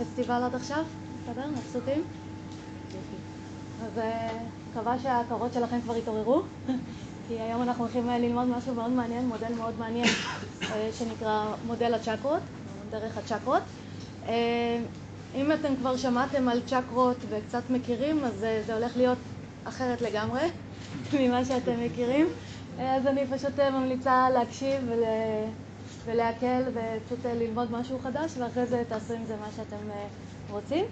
הפסטיבל עד עכשיו? בסדר? מבסוטים? אז אה, מקווה שהקרות שלכם כבר התעוררו, כי היום אנחנו הולכים אה, ללמוד משהו מאוד מעניין, מודל מאוד מעניין אה, שנקרא מודל הצ'קרות, דרך הצ'קרות. אם אתם כבר שמעתם על צ'קרות וקצת מכירים, אז זה הולך להיות אחרת לגמרי ממה שאתם מכירים. אז אני פשוט ממליצה להקשיב ול... ולהקל ופשוט ללמוד משהו חדש, ואחרי זה תעשו עם זה מה שאתם רוצים.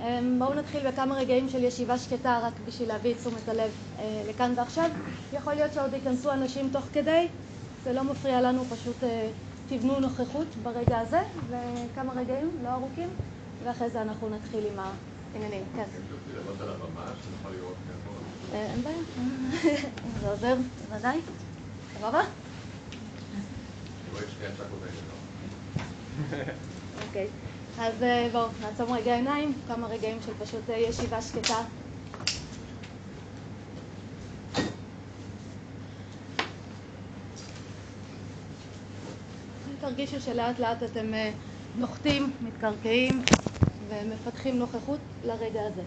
אמ, בואו נתחיל בכמה רגעים של ישיבה שקטה רק בשביל להביא את תשומת הלב אה, לכאן ועכשיו. יכול להיות שעוד ייכנסו אנשים תוך כדי, זה לא מפריע לנו, פשוט אה, תבנו נוכחות ברגע הזה, וכמה רגעים לא ארוכים, ואחרי זה אנחנו נתחיל עם העניינים. כן. אה, אין בעיה, זה עוזר, בוודאי. סבבה? אוקיי. אז אה, בואו, נעצום רגע עיניים, כמה רגעים של פשוט אה, ישיבה שקטה. תרגישו שלאט לאט אתם אה, נוחתים, מתקרקעים ומפתחים נוכחות לרגע הזה.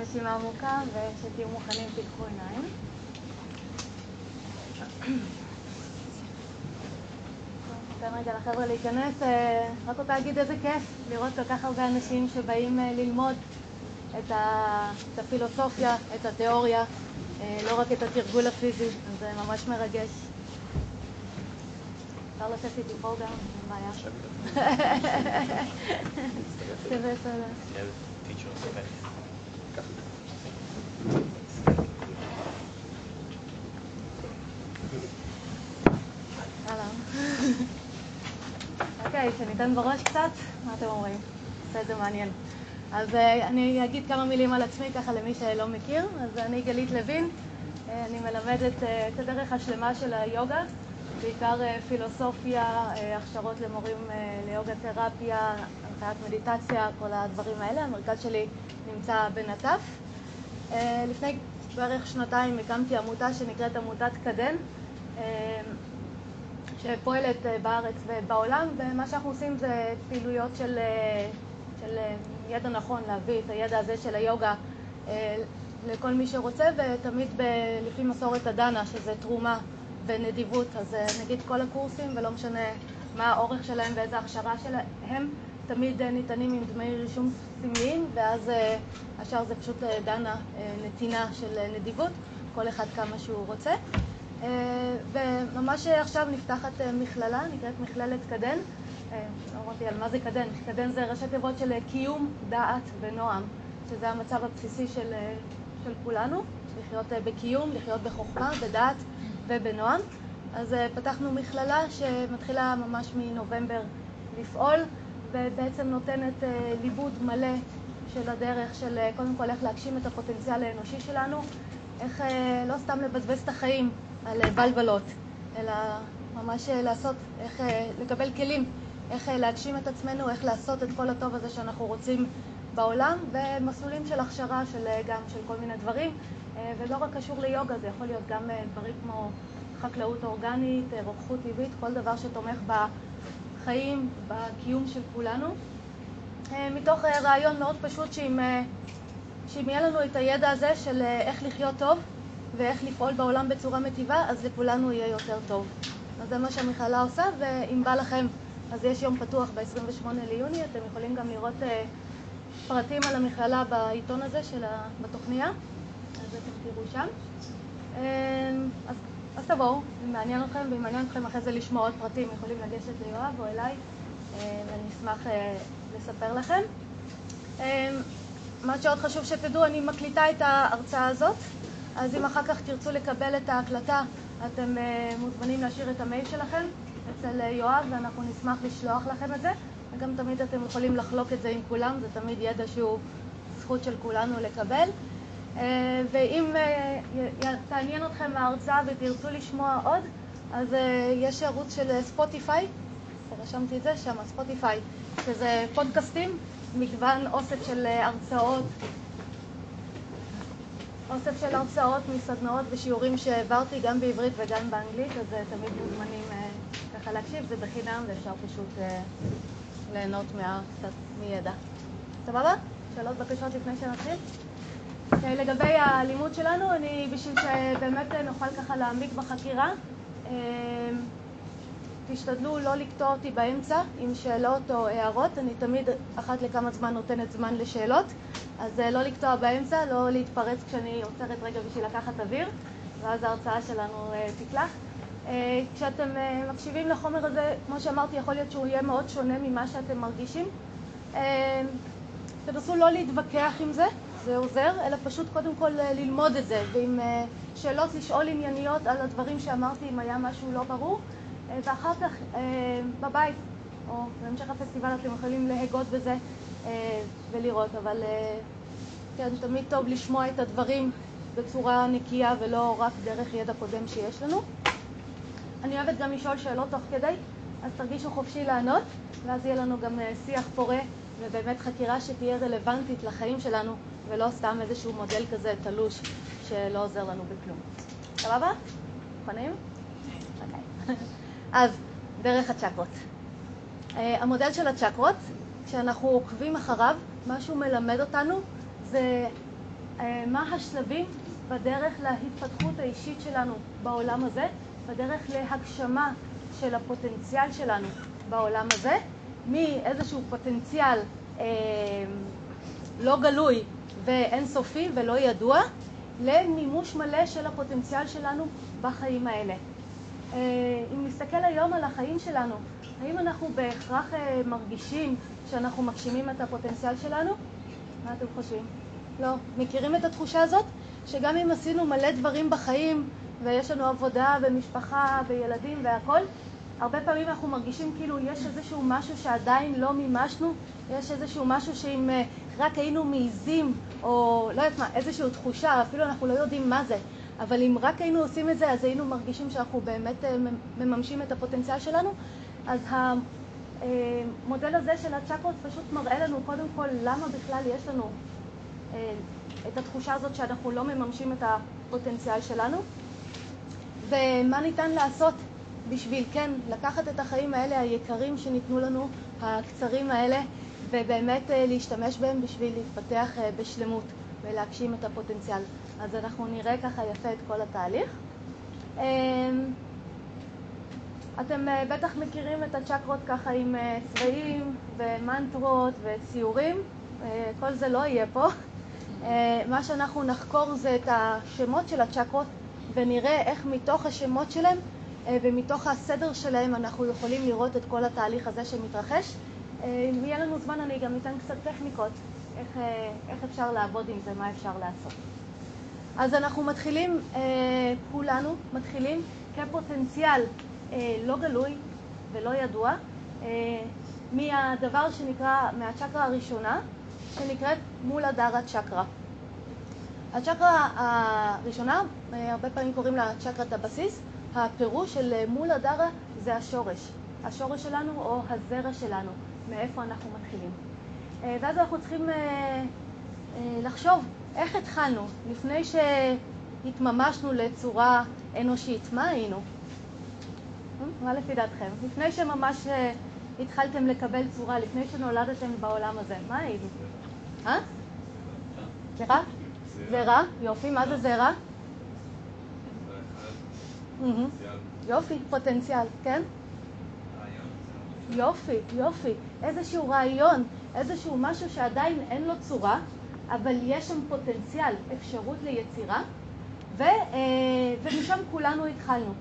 נשימה עמוקה ושתהיו מוכנים, תיקחו עיניים. ניתן רגע לחבר'ה להיכנס, אה, רק רוצה להגיד איזה כיף לראות כל כך הרבה אנשים שבאים אה, ללמוד את, ה... את הפילוסופיה, את התיאוריה, אה, לא רק את התרגול הפיזי, אז זה ממש מרגש. אפשר לשבת איתי פה גם, אין בעיה. זה בסדר. אהלן. אוקיי, שניתן בראש קצת? מה אתם אומרים? עושה את זה מעניין. אז uh, אני אגיד כמה מילים על עצמי, ככה למי שלא מכיר. אז אני גלית לוין, uh, אני מלמדת uh, את הדרך השלמה של היוגה, בעיקר פילוסופיה, הכשרות למורים ליוגה תרפיה, הנחיית מדיטציה, כל הדברים האלה. המרכז שלי נמצא בנטף. לפני בערך שנתיים הקמתי עמותה שנקראת עמותת קדן. Uh, שפועלת אה, בארץ ובעולם, ומה שאנחנו עושים זה פעילויות של, אה, של אה, ידע נכון, להביא את הידע הזה של היוגה לכל מי שרוצה, ותמיד ב, לפי מסורת הדנה, שזה תרומה ונדיבות, אז נגיד כל הקורסים, ולא משנה מה האורך שלהם ואיזה הכשרה שלהם, תמיד ניתנים עם דמי רישום סמליים, ואז השאר זה פשוט דנה, נתינה של נדיבות, כל אחד כמה שהוא רוצה. אה, וממש עכשיו נפתחת אה, מכללה, נקראת מכללת קדן. אה, לא אמרתי על מה זה קדן, קדן זה ראשי תיבות של קיום, דעת ונועם, שזה המצב הבסיסי של, של כולנו, לחיות בקיום, לחיות בחוכמה, בדעת ובנועם. אז פתחנו מכללה שמתחילה ממש מנובמבר לפעול, ובעצם נותנת ליבוד מלא של הדרך של קודם כל איך להגשים את הפוטנציאל האנושי שלנו, איך לא סתם לבזבז את החיים על אה, בלבלות, אלא ממש אה, לעשות, איך אה, לקבל כלים, איך להגשים את עצמנו, איך לעשות את כל הטוב הזה שאנחנו רוצים בעולם, ומסלולים של הכשרה של, גם של כל מיני דברים, ולא רק קשור ליוגה, זה יכול להיות גם דברים כמו חקלאות אורגנית, רוקחות טבעית, כל דבר שתומך בחיים, בקיום של כולנו. מתוך רעיון מאוד פשוט שאם, שאם יהיה לנו את הידע הזה של איך לחיות טוב, ואיך לפעול בעולם בצורה מטיבה, אז לכולנו יהיה יותר טוב. אז זה מה שהמכללה עושה, ואם בא לכם, אז יש יום פתוח ב-28 ליוני, אתם יכולים גם לראות uh, פרטים על המכללה בעיתון הזה, של ה... בתוכניה, אז אתם תראו שם. Uh, אז, אז תבואו, אם מעניין אתכם, ואם מעניין אתכם אחרי זה לשמוע עוד פרטים, יכולים לגשת ליואב או אליי, uh, ואני אשמח uh, לספר לכם. Uh, מה שעוד חשוב שתדעו, אני מקליטה את ההרצאה הזאת. אז אם אחר כך תרצו לקבל את ההקלטה, אתם uh, מוזמנים להשאיר את המייל שלכם אצל uh, יואב, ואנחנו נשמח לשלוח לכם את זה. וגם תמיד אתם יכולים לחלוק את זה עם כולם, זה תמיד ידע שהוא זכות של כולנו לקבל. Uh, ואם תעניין אתכם ההרצאה ותרצו לשמוע עוד, אז יש ערוץ של ספוטיפיי, רשמתי את זה שם, ספוטיפיי, שזה פודקאסטים, מגוון אוסף של הרצאות אוסף של הרצאות מסדנאות ושיעורים שהעברתי גם בעברית וגם באנגלית, אז uh, תמיד מוזמנים uh, ככה להקשיב, זה בחינם ואפשר פשוט uh, ליהנות קצת מידע. סבבה? שאלות, בקשות לפני שנתחיל? לגבי הלימוד שלנו, אני בשביל שבאמת נוכל ככה להעמיק בחקירה, תשתדלו לא לקטוע אותי באמצע עם שאלות או הערות, אני תמיד אחת לכמה זמן נותנת זמן לשאלות. אז אה, לא לקטוע באמצע, לא להתפרץ כשאני עוצרת רגע בשביל לקחת אוויר, ואז ההרצאה שלנו אה, תקלח. אה, כשאתם מקשיבים לחומר הזה, כמו שאמרתי, יכול להיות שהוא יהיה מאוד שונה ממה שאתם מרגישים. תנסו לא להתווכח עם זה, זה עוזר, אלא פשוט קודם כל ללמוד את זה, ועם שאלות לשאול ענייניות על הדברים שאמרתי, אם היה משהו לא ברור, ואחר כך בבית, או בהמשך הפסטיבל אתם יכולים להגות בזה ולראות, אבל אה, כן, תמיד טוב לשמוע את הדברים בצורה נקייה ולא רק דרך ידע קודם שיש לנו. אני אוהבת גם לשאול שאלות תוך כדי, אז תרגישו חופשי לענות, ואז יהיה לנו גם אה, שיח פורה ובאמת חקירה שתהיה רלוונטית לחיים שלנו, ולא סתם איזשהו מודל כזה תלוש שלא עוזר לנו בכלום. סבבה? מוכנים? אוקיי. אז, דרך הצ'קרות. המודל של הצ'קרות כשאנחנו עוקבים אחריו, מה שהוא מלמד אותנו אז מה השלבים בדרך להתפתחות האישית שלנו בעולם הזה, בדרך להגשמה של הפוטנציאל שלנו בעולם הזה, מאיזשהו פוטנציאל אה, לא גלוי ואינסופי ולא ידוע, למימוש מלא של הפוטנציאל שלנו בחיים האלה. אה, אם נסתכל היום על החיים שלנו, האם אנחנו בהכרח אה, מרגישים שאנחנו מגשימים את הפוטנציאל שלנו? מה אתם חושבים? לא. מכירים את התחושה הזאת? שגם אם עשינו מלא דברים בחיים, ויש לנו עבודה ומשפחה וילדים והכול, הרבה פעמים אנחנו מרגישים כאילו יש איזשהו משהו שעדיין לא מימשנו, יש איזשהו משהו שאם אה, רק היינו מעיזים, או לא יודעת מה, איזושהי תחושה, אפילו אנחנו לא יודעים מה זה, אבל אם רק היינו עושים את זה, אז היינו מרגישים שאנחנו באמת אה, מממשים את הפוטנציאל שלנו. אז המודל הזה של הצ'קרות פשוט מראה לנו קודם כל למה בכלל יש לנו אה, את התחושה הזאת שאנחנו לא מממשים את הפוטנציאל שלנו, ומה ניתן לעשות בשביל, כן, לקחת את החיים האלה היקרים שניתנו לנו, הקצרים האלה, ובאמת אה, להשתמש בהם בשביל להתפתח אה, בשלמות ולהגשים את הפוטנציאל. אז אנחנו נראה ככה יפה את כל התהליך. אתם אה, בטח מכירים את הצ'קרות ככה עם צבעים ומנטרות וציורים, כל זה לא יהיה פה. מה שאנחנו נחקור זה את השמות של הצ'קרות ונראה איך מתוך השמות שלהם אה, ומתוך הסדר שלהם אנחנו יכולים לראות את כל התהליך הזה שמתרחש. אה, אם יהיה לנו זמן אני גם אתן קצת טכניקות, איך, אה, איך אפשר לעבוד עם זה, מה אפשר לעשות. אז אנחנו מתחילים, כולנו מתחילים כפוטנציאל לא גלוי ולא ידוע, מהדבר שנקרא, מהצ'קרה הראשונה, שנקראת מולה דארה צ'קרה. הצ'קרה הראשונה, הרבה פעמים קוראים לה צ'קרת הבסיס, הפירוש של מולה דארה זה השורש, השורש שלנו או הזרע שלנו, מאיפה אנחנו מתחילים. אה, ואז אנחנו צריכים אה, אה, לחשוב איך התחלנו, לפני שהתממשנו לצורה אנושית, מה היינו? מה לפי דעתכם? לפני שממש התחלתם לקבל צורה, לפני שנולדתם בעולם הזה, מה היינו? אה? סליחה? זרע? יופי, מה זה זרע? יופי, פוטנציאל, כן? יופי, יופי. איזשהו רעיון, איזשהו משהו שעדיין אין לו צורה, אבל יש שם פוטנציאל, אפשרות ליצירה, ו, אה, ומשם כולנו התחלנו.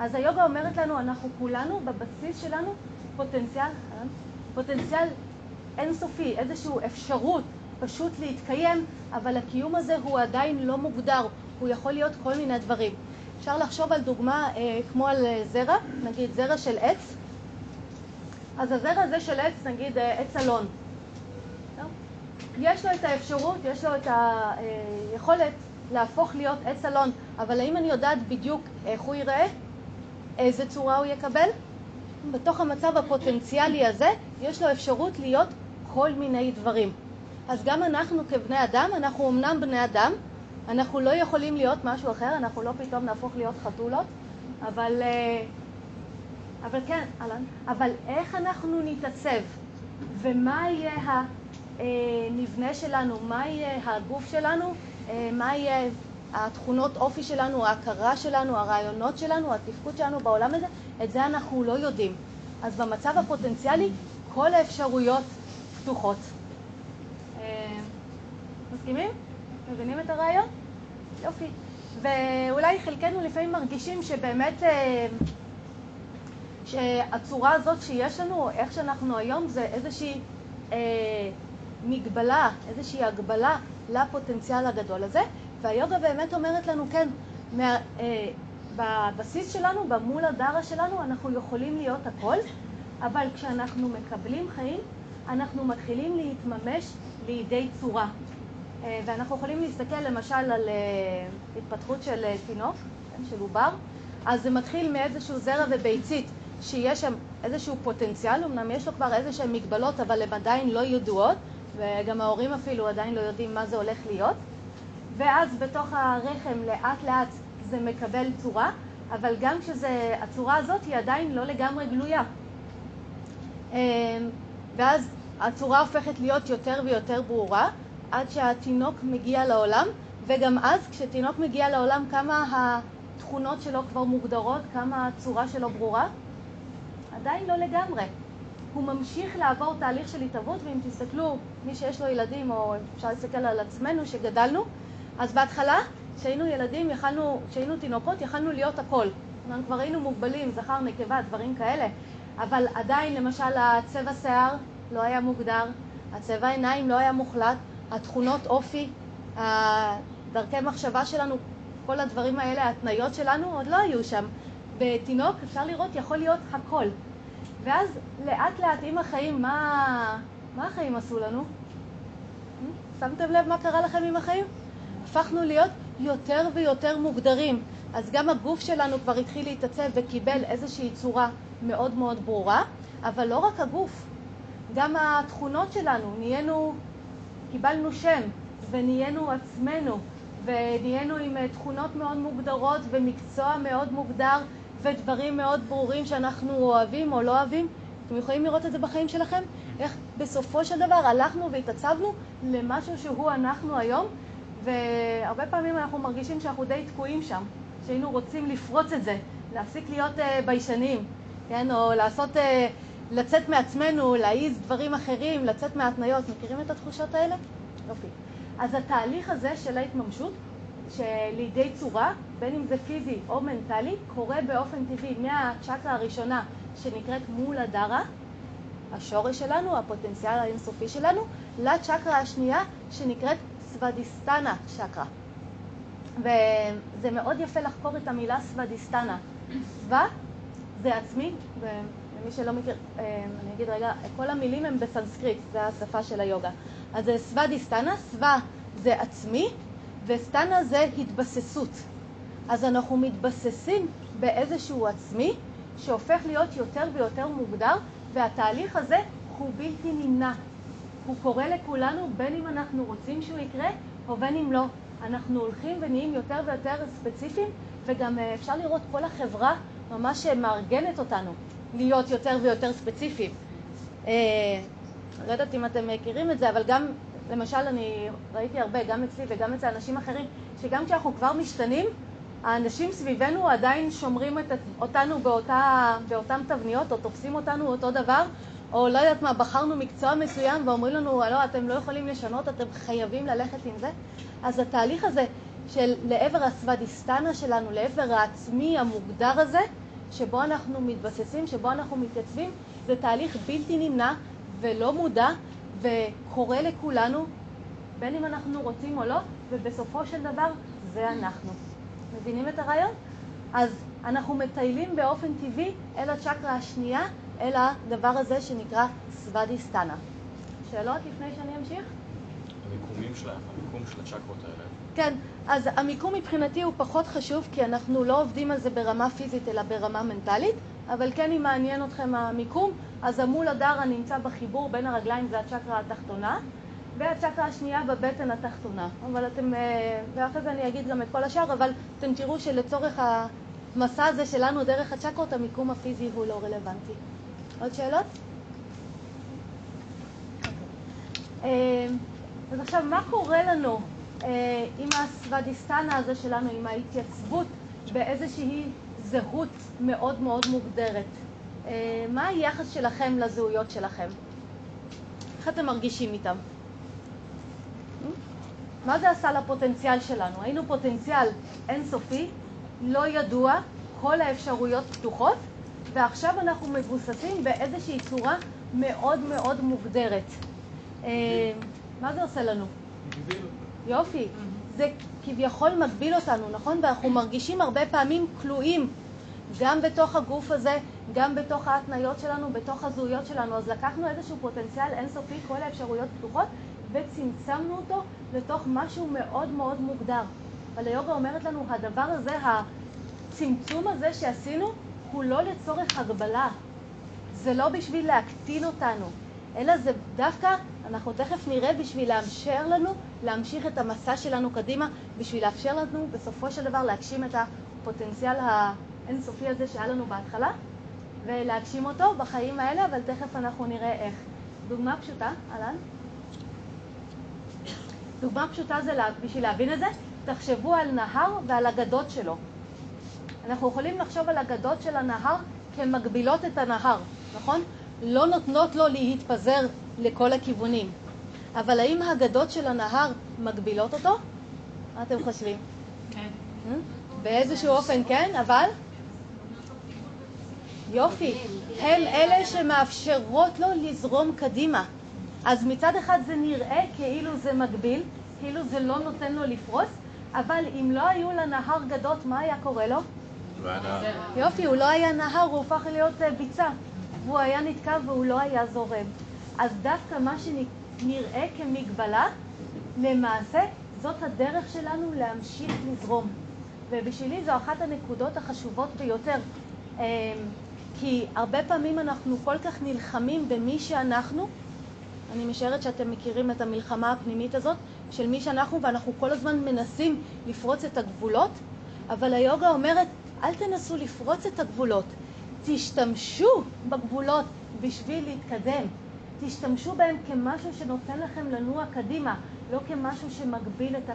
אז היוגה אומרת לנו, אנחנו כולנו, בבסיס שלנו, פוטנציאל, אה? פוטנציאל אינסופי, איזושהי אפשרות פשוט להתקיים, אבל הקיום הזה הוא עדיין לא מוגדר, הוא יכול להיות כל מיני דברים. אפשר לחשוב על דוגמה אה, כמו על אה, זרע, נגיד זרע של עץ. אז הזרע הזה של עץ, נגיד אה, עץ אלון. יש לו את האפשרות, יש לו את היכולת אה, להפוך להיות עץ אלון, אבל האם אני יודעת בדיוק איך הוא ייראה? איזה צורה הוא יקבל? בתוך המצב הפוטנציאלי הזה יש לו אפשרות להיות כל מיני דברים. אז גם אנחנו כבני אדם, אנחנו אמנם בני אדם, אנחנו לא יכולים להיות משהו אחר, אנחנו לא פתאום נהפוך להיות חתולות, אבל, אה, אבל כן, אלן, אבל איך אנחנו נתעצב ומה יהיה המבנה שלנו, מה יהיה הגוף שלנו, אה, מה יהיה התכונות אופי שלנו, ההכרה שלנו, הרעיונות שלנו, התפקוד שלנו בעולם הזה, את זה אנחנו לא יודעים. אז במצב הפוטנציאלי כל האפשרויות פתוחות. אה, מסכימים? מבינים את הרעיון? יופי. ואולי חלקנו לפעמים מרגישים שבאמת אה, שהצורה הזאת שיש לנו, איך שאנחנו היום, זה איזושהי אה, מגבלה, איזושהי הגבלה לפוטנציאל הגדול הזה, והיוגה באמת אומרת לנו, כן, מה, אה, בבסיס שלנו, במול הדרה שלנו, אנחנו יכולים להיות הכל, אבל כשאנחנו מקבלים חיים, אנחנו מתחילים להתממש לידי צורה. אה, ואנחנו יכולים להסתכל למשל על אה, התפתחות של אה, תינוק, כן, של עובר, אז זה מתחיל מאיזשהו זרע וביצית שיש שם איזשהו פוטנציאל, אמנם יש לו כבר איזה שהן מגבלות אבל הן עדיין לא ידועות וגם ההורים אפילו עדיין לא יודעים מה זה הולך להיות ואז בתוך הרחם לאט לאט זה מקבל צורה אבל גם כשהצורה הזאת היא עדיין לא לגמרי גלויה ואז הצורה הופכת להיות יותר ויותר ברורה עד שהתינוק מגיע לעולם, וגם אז כשתינוק מגיע לעולם כמה התכונות שלו כבר מוגדרות, כמה הצורה שלו ברורה? עדיין לא לגמרי. הוא ממשיך לעבור תהליך של התהוות, ואם תסתכלו, מי שיש לו ילדים, או אפשר להסתכל על עצמנו שגדלנו, אז בהתחלה, כשהיינו ילדים, יכלנו, כשהיינו תינוקות, יכלנו להיות הכל. כלומר, כבר היינו מוגבלים, זכר, נקבה, דברים כאלה, אבל עדיין, למשל, הצבע שיער לא היה מוגדר, הצבע עיניים לא היה מוחלט, התכונות אופי, דרכי מחשבה שלנו, כל הדברים האלה, ההתניות שלנו, עוד לא היו שם. בתינוק, אפשר לראות, יכול להיות הכל. ואז לאט לאט עם החיים, מה, מה החיים עשו לנו? שמתם לב מה קרה לכם עם החיים? הפכנו להיות יותר ויותר מוגדרים. אז גם הגוף שלנו כבר התחיל להתעצב וקיבל איזושהי צורה מאוד מאוד ברורה, אבל לא רק הגוף, גם התכונות שלנו, נהיינו, קיבלנו שם ונהיינו עצמנו ונהיינו עם תכונות מאוד מוגדרות ומקצוע מאוד מוגדר ודברים מאוד ברורים שאנחנו אוהבים או לא אוהבים. אתם יכולים לראות את זה בחיים שלכם? איך בסופו של דבר הלכנו והתעצבנו למשהו שהוא אנחנו היום, והרבה פעמים אנחנו מרגישים שאנחנו די תקועים שם, שהיינו רוצים לפרוץ את זה, להפסיק להיות uh, ביישנים, כן? או לעשות, uh, לצאת מעצמנו, להעיז דברים אחרים, לצאת מההתניות. מכירים את התחושות האלה? יופי. אז התהליך הזה של ההתממשות שלידי צורה, בין אם זה פיזי או מנטלי, קורה באופן טבעי מהצ'קרה הראשונה שנקראת מולה דרה, השורש שלנו, הפוטנציאל האינסופי שלנו, לצ'קרה השנייה שנקראת סוודיסטנה צ'קרה. וזה מאוד יפה לחקור את המילה סוודיסטנה. סווה זה עצמי, ומי שלא מכיר, אה, אני אגיד רגע, כל המילים הם בסנסקריט, זה השפה של היוגה. אז זה סוודיסטנה, סווה זה עצמי, וסטנה זה התבססות. אז אנחנו מתבססים באיזשהו עצמי שהופך להיות יותר ויותר מוגדר, והתהליך הזה הוא בלתי נמנע. הוא קורה לכולנו בין אם אנחנו רוצים שהוא יקרה או בין אם לא. אנחנו הולכים ונהיים יותר ויותר ספציפיים, וגם אה, אפשר לראות כל החברה ממש מארגנת אותנו להיות יותר ויותר ספציפיים. אה, לא יודעת אם אתם מכירים את זה, אבל גם למשל, אני ראיתי הרבה, גם אצלי וגם אצל אנשים אחרים, שגם כשאנחנו כבר משתנים, האנשים סביבנו עדיין שומרים את, אותנו באותה, באותן תבניות, או תופסים אותנו אותו דבר, או לא יודעת מה, בחרנו מקצוע מסוים ואומרים לנו, לא, אתם לא יכולים לשנות, אתם חייבים ללכת עם זה. אז התהליך הזה של לעבר הסוודיסטנה שלנו, לעבר העצמי המוגדר הזה, שבו אנחנו מתבססים, שבו אנחנו מתייצבים, זה תהליך בלתי נמנע ולא מודע, וקורה לכולנו, בין אם אנחנו רוצים או לא, ובסופו של דבר זה אנחנו. מבינים את הרעיון? אז אנחנו מטיילים באופן טבעי אל הצ'קרה השנייה, אל הדבר הזה שנקרא סוודיסטנה. שאלות לפני שאני אמשיך? המיקומים שלהם, המיקום של הצ'קרות האלה. כן, אז המיקום מבחינתי הוא פחות חשוב, כי אנחנו לא עובדים על זה ברמה פיזית, אלא ברמה מנטלית, אבל כן, אם מעניין אתכם המיקום, אז המול הדרה נמצא בחיבור בין הרגליים, זה הצ'קרה התחתונה, והצ'קרה השנייה בבטן התחתונה. אבל אתם, אה, ואחרי זה אני אגיד גם את כל השאר, אבל אתם תראו שלצורך המסע הזה שלנו דרך הצ'קרות, המיקום הפיזי הוא לא רלוונטי. עוד שאלות? אה, אז עכשיו, מה קורה לנו אה, עם הסוודיסטנה הזה שלנו, עם ההתייצבות באיזושהי זהות מאוד מאוד מוגדרת? אה, מה היחס שלכם לזהויות שלכם? איך אתם מרגישים איתם? מה זה עשה לפוטנציאל שלנו? היינו פוטנציאל אינסופי, לא ידוע, כל האפשרויות פתוחות, ועכשיו אנחנו מבוססים באיזושהי צורה מאוד מאוד מוגדרת. אה, מה זה עושה לנו? יופי. זה כביכול מגביל אותנו, נכון? ואנחנו מרגישים הרבה פעמים כלואים גם בתוך הגוף הזה, גם בתוך ההתניות שלנו, בתוך הזהויות שלנו. אז לקחנו איזשהו פוטנציאל אינסופי, כל האפשרויות פתוחות, וצמצמנו אותו לתוך משהו מאוד מאוד מוגדר. אבל היוגה אומרת לנו, הדבר הזה, הצמצום הזה שעשינו, הוא לא לצורך הגבלה. זה לא בשביל להקטין אותנו, אלא זה דווקא, אנחנו תכף נראה, בשביל לאפשר לנו להמשיך את המסע שלנו קדימה, בשביל לאפשר לנו בסופו של דבר להגשים את הפוטנציאל האינסופי הזה שהיה לנו בהתחלה, ולהגשים אותו בחיים האלה, אבל תכף אנחנו נראה איך. דוגמה פשוטה, אהלן? דוגמה פשוטה זה בשביל להבין את זה, תחשבו על נהר ועל אגדות שלו. אנחנו יכולים לחשוב על אגדות של הנהר כמגבילות את הנהר, נכון? לא נותנות לו להתפזר לכל הכיוונים. אבל האם האגדות של הנהר מגבילות אותו? מה אתם חושבים? כן. אה? באיזשהו אופן כן, אבל? יופי. הם אלה שמאפשרות לו לזרום קדימה. אז מצד אחד זה נראה כאילו זה מגביל, כאילו זה לא נותן לו לפרוס, אבל אם לא היו לנהר גדות, מה היה קורה לו? יופי, הוא לא היה נהר, הוא הפך להיות אה, ביצה. והוא היה נתקע והוא לא היה זורם. אז דווקא מה שנראה כמגבלה, למעשה זאת הדרך שלנו להמשיך לזרום. ובשבילי זו אחת הנקודות החשובות ביותר. אמ, כי הרבה פעמים אנחנו כל כך נלחמים במי שאנחנו, אני משערת שאתם מכירים את המלחמה הפנימית הזאת של מי שאנחנו, ואנחנו כל הזמן מנסים לפרוץ את הגבולות, אבל היוגה אומרת, אל תנסו לפרוץ את הגבולות, תשתמשו בגבולות בשביל להתקדם. תשתמשו בהם כמשהו שנותן לכם לנוע קדימה, לא כמשהו שמגביל את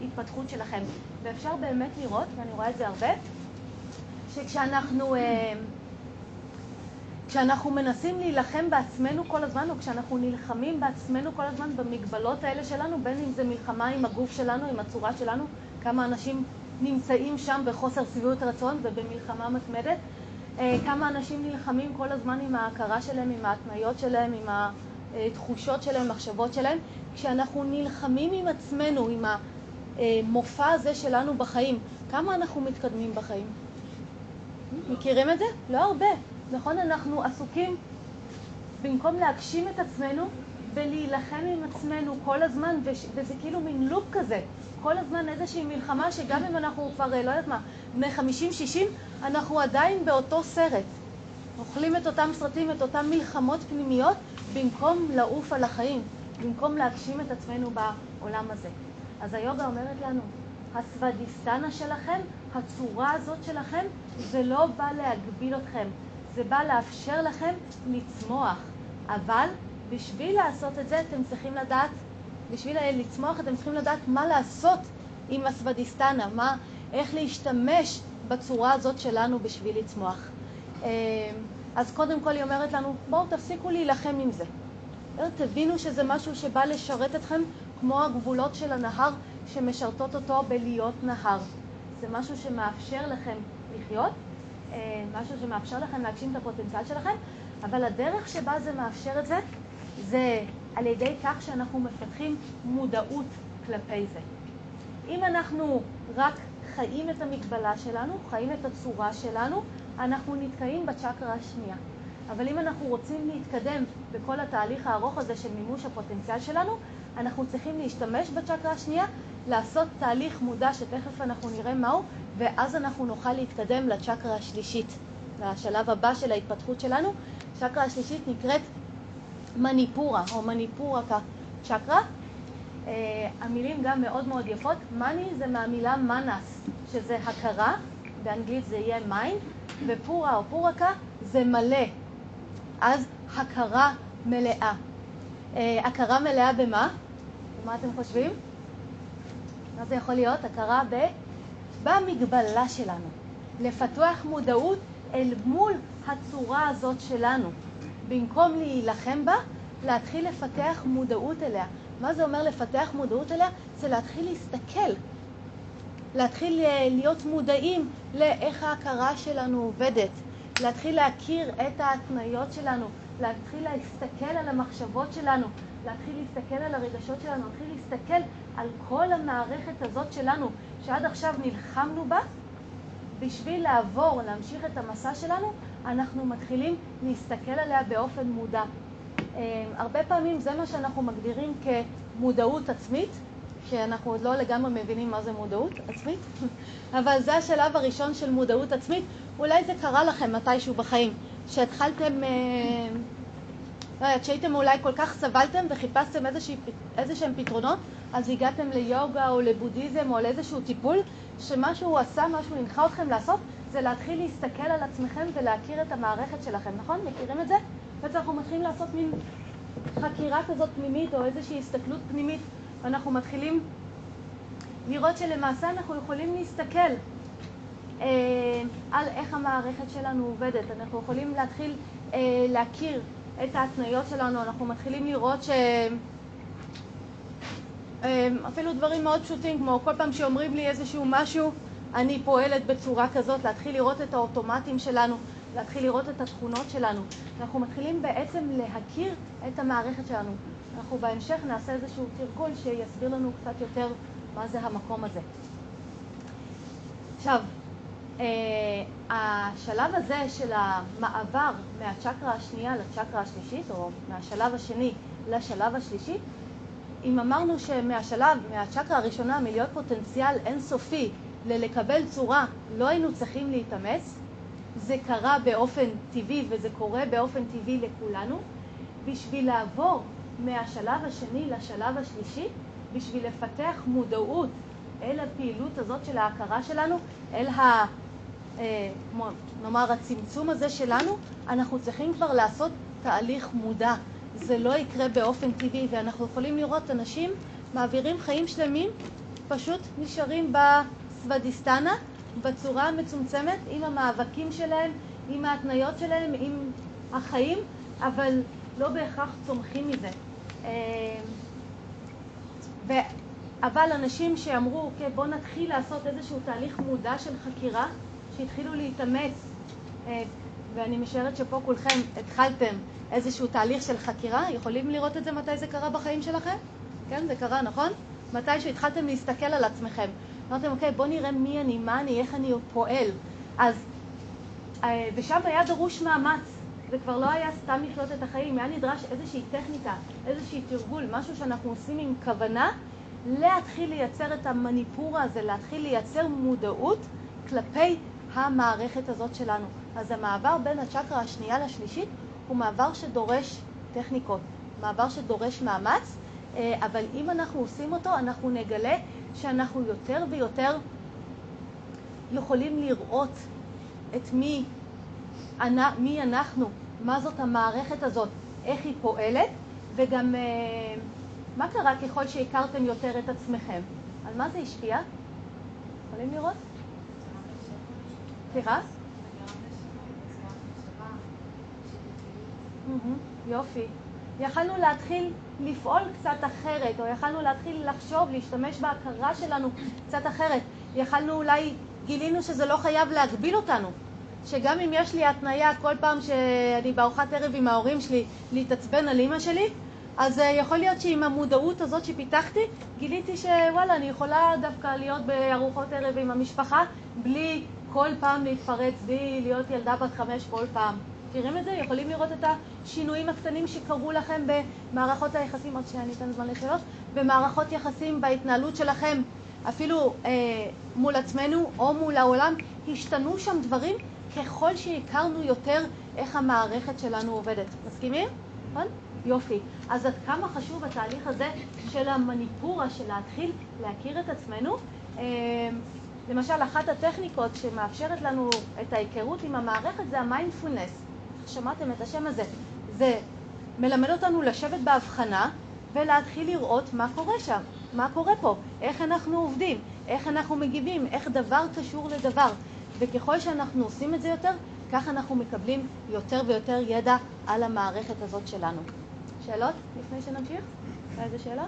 ההתפתחות שלכם. ואפשר באמת לראות, ואני רואה את זה הרבה, שכשאנחנו אה, כשאנחנו מנסים להילחם בעצמנו כל הזמן, או כשאנחנו נלחמים בעצמנו כל הזמן במגבלות האלה שלנו, בין אם זה מלחמה עם הגוף שלנו, עם הצורה שלנו, כמה אנשים נמצאים שם בחוסר שביעות רצון ובמלחמה מתמדת, אה, כמה אנשים נלחמים כל הזמן עם ההכרה שלהם, עם ההתניות שלהם, עם התחושות שלהם, המחשבות שלהם. כשאנחנו נלחמים עם עצמנו, עם המופע הזה שלנו בחיים, כמה אנחנו מתקדמים בחיים? מכירים את זה? לא הרבה. נכון, אנחנו עסוקים, במקום להגשים את עצמנו, ולהילחם עם עצמנו כל הזמן, וזה כאילו מין לופ כזה, כל הזמן איזושהי מלחמה שגם אם אנחנו כבר, אה, לא יודעת מה, בני 50-60, אנחנו עדיין באותו סרט. אוכלים את אותם סרטים, את אותן מלחמות פנימיות, במקום לעוף על החיים, במקום להגשים את עצמנו בעולם הזה. אז היוגה אומרת לנו, הסוודיסטנה שלכם, הצורה הזאת שלכם, זה לא בא להגביל אתכם, זה בא לאפשר לכם לצמוח. אבל בשביל לעשות את זה אתם צריכים לדעת, בשביל לצמוח אתם צריכים לדעת מה לעשות עם הסוודיסטנה, מה, איך להשתמש בצורה הזאת שלנו בשביל לצמוח. אמ, אז קודם כל היא אומרת לנו, בואו תפסיקו להילחם עם זה. תבינו שזה משהו שבא לשרת אתכם כמו הגבולות של הנהר שמשרתות אותו בלהיות נהר. זה משהו שמאפשר לכם לחיות, אה, משהו שמאפשר לכם להגשים את הפוטנציאל שלכם, אבל הדרך שבה זה מאפשר את זה, זה על ידי כך שאנחנו מפתחים מודעות כלפי זה. אם אנחנו רק חיים את המגבלה שלנו, חיים את הצורה שלנו, אנחנו נתקעים בצ'קרה השנייה. אבל אם אנחנו רוצים להתקדם בכל התהליך הארוך הזה של מימוש הפוטנציאל שלנו, אנחנו צריכים להשתמש בצ'קרה השנייה, לעשות תהליך מודע שתכף אנחנו נראה מהו, ואז אנחנו נוכל להתקדם לצ'קרה השלישית, לשלב הבא של ההתפתחות שלנו. צ'קרה השלישית נקראת מניפורה, או מניפורה כצ'קרה. אה, המילים גם מאוד מאוד יפות. מאני זה מהמילה מנס, שזה הכרה, באנגלית זה יהיה mind, ופורה או פורקה זה מלא. אז הכרה מלאה. אה, הכרה מלאה במה? מה אתם חושבים? מה זה יכול להיות? הכרה ב... במגבלה שלנו. לפתוח מודעות אל מול הצורה הזאת שלנו. במקום להילחם בה, להתחיל לפתח מודעות אליה. מה זה אומר לפתח מודעות אליה? זה להתחיל להסתכל, להתחיל אה, להיות מודעים לאיך ההכרה שלנו עובדת, להתחיל להכיר את ההתניות שלנו, להתחיל להסתכל על המחשבות שלנו, להתחיל להסתכל על הרגשות שלנו, להתחיל להסתכל על כל המערכת הזאת שלנו, שעד עכשיו נלחמנו בה, בשביל לעבור, להמשיך את המסע שלנו, אנחנו מתחילים להסתכל עליה באופן מודע. אה, הרבה פעמים זה מה שאנחנו מגדירים כמודעות עצמית, שאנחנו עוד לא לגמרי מבינים מה זה מודעות עצמית, אבל זה השלב הראשון של מודעות עצמית. אולי זה קרה לכם מתישהו בחיים, שהתחלתם, אה, לא יודעת, שהייתם אולי כל כך סבלתם וחיפשתם איזה שהם פתרונות, אז הגעתם ליוגה או לבודהיזם או לאיזשהו טיפול, שמה שהוא עשה, מה שהוא הנחה אתכם לעשות, זה להתחיל להסתכל על עצמכם ולהכיר את המערכת שלכם, נכון? מכירים את זה? בעצם אנחנו מתחילים לעשות מין חקירה כזאת פנימית או איזושהי הסתכלות פנימית אנחנו מתחילים לראות שלמעשה אנחנו יכולים להסתכל אה, על איך המערכת שלנו עובדת. אנחנו יכולים להתחיל אה, להכיר את ההתניות שלנו, אנחנו מתחילים לראות ש... אה, אפילו דברים מאוד פשוטים, כמו כל פעם שאומרים לי איזשהו משהו, אני פועלת בצורה כזאת, להתחיל לראות את האוטומטים שלנו, להתחיל לראות את התכונות שלנו. אנחנו מתחילים בעצם להכיר את המערכת שלנו. אנחנו בהמשך נעשה איזשהו תרגול שיסביר לנו קצת יותר מה זה המקום הזה. עכשיו, אה, השלב הזה של המעבר מהצ'קרה השנייה לצ'קרה השלישית, או מהשלב השני לשלב השלישי, אם אמרנו שמהשלב, מהצ'קרה הראשונה, מלהיות פוטנציאל אינסופי ללקבל צורה, לא היינו צריכים להתאמץ, זה קרה באופן טבעי וזה קורה באופן טבעי לכולנו. בשביל לעבור מהשלב השני לשלב השלישי, בשביל לפתח מודעות אל הפעילות הזאת של ההכרה שלנו, אל ה... אה, נאמר הצמצום הזה שלנו, אנחנו צריכים כבר לעשות תהליך מודע. זה לא יקרה באופן טבעי, ואנחנו יכולים לראות אנשים מעבירים חיים שלמים, פשוט נשארים בסוודיסטנה, בצורה המצומצמת, עם המאבקים שלהם, עם ההתניות שלהם, עם החיים, אבל לא בהכרח צומחים מזה. אה, ו... אבל אנשים שאמרו, אוקיי, בואו נתחיל לעשות איזשהו תהליך מודע של חקירה, שהתחילו להתאמץ, אה, ואני משערת שפה כולכם התחלתם איזשהו תהליך של חקירה, יכולים לראות את זה מתי זה קרה בחיים שלכם? כן, זה קרה, נכון? מתי שהתחלתם להסתכל על עצמכם. אמרתם, אוקיי, בואו נראה מי אני, מה אני, איך אני פועל. אז, אה, ושם היה דרוש מאמץ. זה כבר לא היה סתם לחיות את החיים, היה נדרש איזושהי טכניקה, איזושהי תרגול, משהו שאנחנו עושים עם כוונה להתחיל לייצר את המניפורה הזה, להתחיל לייצר מודעות כלפי המערכת הזאת שלנו. אז המעבר בין הצ'קרה השנייה לשלישית הוא מעבר שדורש טכניקות, מעבר שדורש מאמץ, אה, אבל אם אנחנו עושים אותו, אנחנו נגלה שאנחנו יותר ויותר יכולים לראות את מי, מי אנחנו, מה זאת המערכת הזאת, איך היא פועלת, וגם אה, מה קרה ככל שהכרתם יותר את עצמכם? על מה זה השפיע? יכולים לראות? סליחה? יופי. יכלנו להתחיל לפעול קצת אחרת, או יכלנו להתחיל לחשוב, להשתמש בהכרה שלנו קצת אחרת. יכלנו אולי, גילינו שזה לא חייב להגביל אותנו. שגם אם יש לי התניה כל פעם שאני בארוחת ערב עם ההורים שלי להתעצבן על אימא שלי, אז uh, יכול להיות שעם המודעות הזאת שפיתחתי, גיליתי שוואלה, אני יכולה דווקא להיות בארוחות ערב עם המשפחה בלי כל פעם להתפרץ, בלי להיות ילדה בת חמש כל פעם. מכירים את זה? יכולים לראות את השינויים הקטנים שקרו לכם במערכות היחסים, עוד שנייה אני אתן זמן לשאלות, במערכות יחסים בהתנהלות שלכם, אפילו אה, מול עצמנו או מול העולם, השתנו שם דברים ככל שהכרנו יותר איך המערכת שלנו עובדת. מסכימים? נכון? יופי. אז עד כמה חשוב התהליך הזה של המניפורה, של להתחיל להכיר את עצמנו? אה, למשל, אחת הטכניקות שמאפשרת לנו את ההיכרות עם המערכת זה המיינדפולנס. שמעתם את השם הזה. זה מלמד אותנו לשבת בהבחנה ולהתחיל לראות מה קורה שם, מה קורה פה, איך אנחנו עובדים, איך אנחנו מגיבים, איך דבר קשור לדבר. וככל שאנחנו עושים את זה יותר, כך אנחנו מקבלים יותר ויותר ידע על המערכת הזאת שלנו. שאלות לפני שנמשיך? איזה שאלה?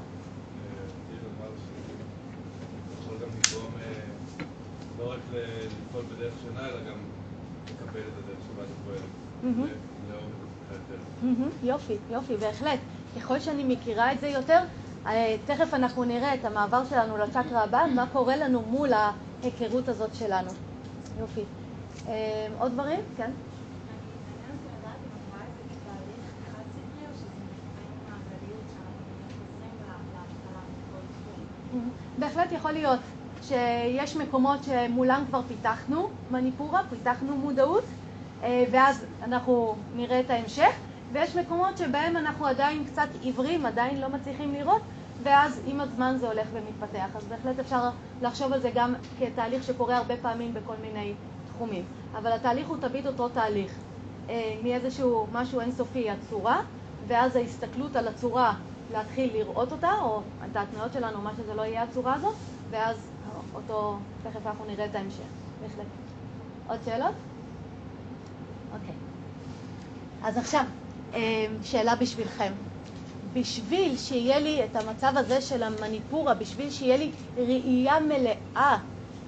לא רק לפעול בדרך שונה, אלא גם לקבל את הדרך שבה אתה פועל. יופי, יופי, בהחלט. ככל שאני מכירה את זה יותר, אה, תכף אנחנו נראה את המעבר שלנו לצ'קרה הבאה, מה קורה לנו מול ההיכרות הזאת שלנו. יופי. אה, עוד דברים? כן. בהחלט יכול להיות שיש מקומות שמולם כבר פיתחנו מניפורה, פיתחנו מודעות, ואז אנחנו נראה את ההמשך, ויש מקומות שבהם אנחנו עדיין קצת עיוורים, עדיין לא מצליחים לראות, ואז עם הזמן זה הולך ומתפתח. אז בהחלט אפשר לחשוב על זה גם כתהליך שקורה הרבה פעמים בכל מיני תחומים. אבל התהליך הוא תמיד אותו תהליך, אה, מאיזשהו משהו אינסופי הצורה, ואז ההסתכלות על הצורה להתחיל לראות אותה, או את ההתניות שלנו, מה שזה לא יהיה הצורה הזאת, ואז אותו, תכף אנחנו נראה את ההמשך. בהחלט. עוד שאלות? אוקיי. אז עכשיו, אה, שאלה בשבילכם. בשביל שיהיה לי את המצב הזה של המניפורה, בשביל שיהיה לי ראייה מלאה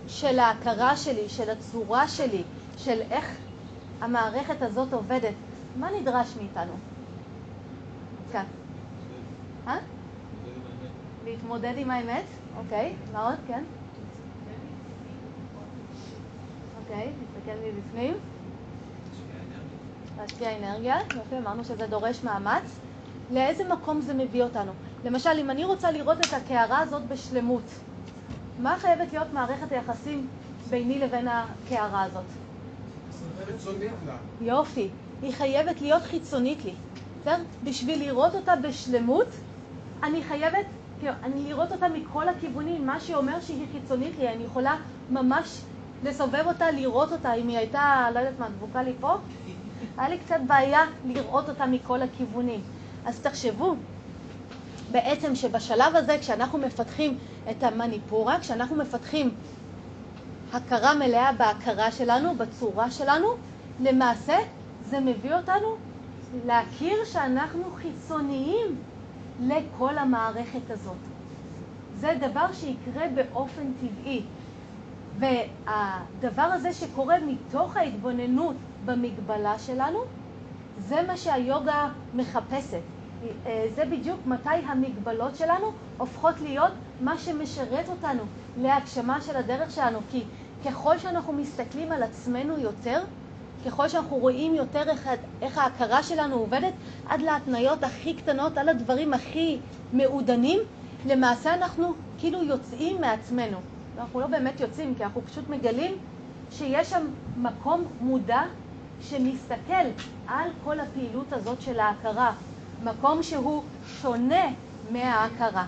של ההכרה שלי, של הצורה שלי, של איך המערכת הזאת עובדת, מה נדרש מאיתנו? כאן. אה? להתמודד עם האמת? אוקיי, מה עוד? כן? אוקיי, נסתכל מבפנים. להשקיע אנרגיה, יופי, אמרנו שזה דורש מאמץ. לאיזה מקום זה מביא אותנו? למשל, אם אני רוצה לראות את הקערה הזאת בשלמות, מה חייבת להיות מערכת היחסים ביני לבין הקערה הזאת? יופי, היא חייבת להיות חיצונית לי. בסדר? בשביל לראות אותה בשלמות, אני חייבת, אני לראות אותה מכל הכיוונים, מה שאומר שהיא חיצונית לי, אני יכולה ממש לסובב אותה, לראות אותה, אם היא הייתה, לא יודעת מה, דבוקה לי פה, היה לי קצת בעיה לראות אותה מכל הכיוונים. אז תחשבו, בעצם שבשלב הזה, כשאנחנו מפתחים את המניפורה, כשאנחנו מפתחים הכרה מלאה בהכרה שלנו, בצורה שלנו, למעשה זה מביא אותנו להכיר שאנחנו חיצוניים לכל המערכת הזאת. זה דבר שיקרה באופן טבעי. והדבר הזה שקורה מתוך ההתבוננות במגבלה שלנו, זה מה שהיוגה מחפשת. אה, זה בדיוק מתי המגבלות שלנו הופכות להיות מה שמשרת אותנו להגשמה של הדרך שלנו. כי ככל שאנחנו מסתכלים על עצמנו יותר, ככל שאנחנו רואים יותר איך, איך ההכרה שלנו עובדת, עד להתניות הכי קטנות, על הדברים הכי מעודנים, למעשה אנחנו כאילו יוצאים מעצמנו. אנחנו לא באמת יוצאים, כי אנחנו פשוט מגלים שיש שם מקום מודע שמסתכל על כל הפעילות הזאת של ההכרה, מקום שהוא שונה מההכרה.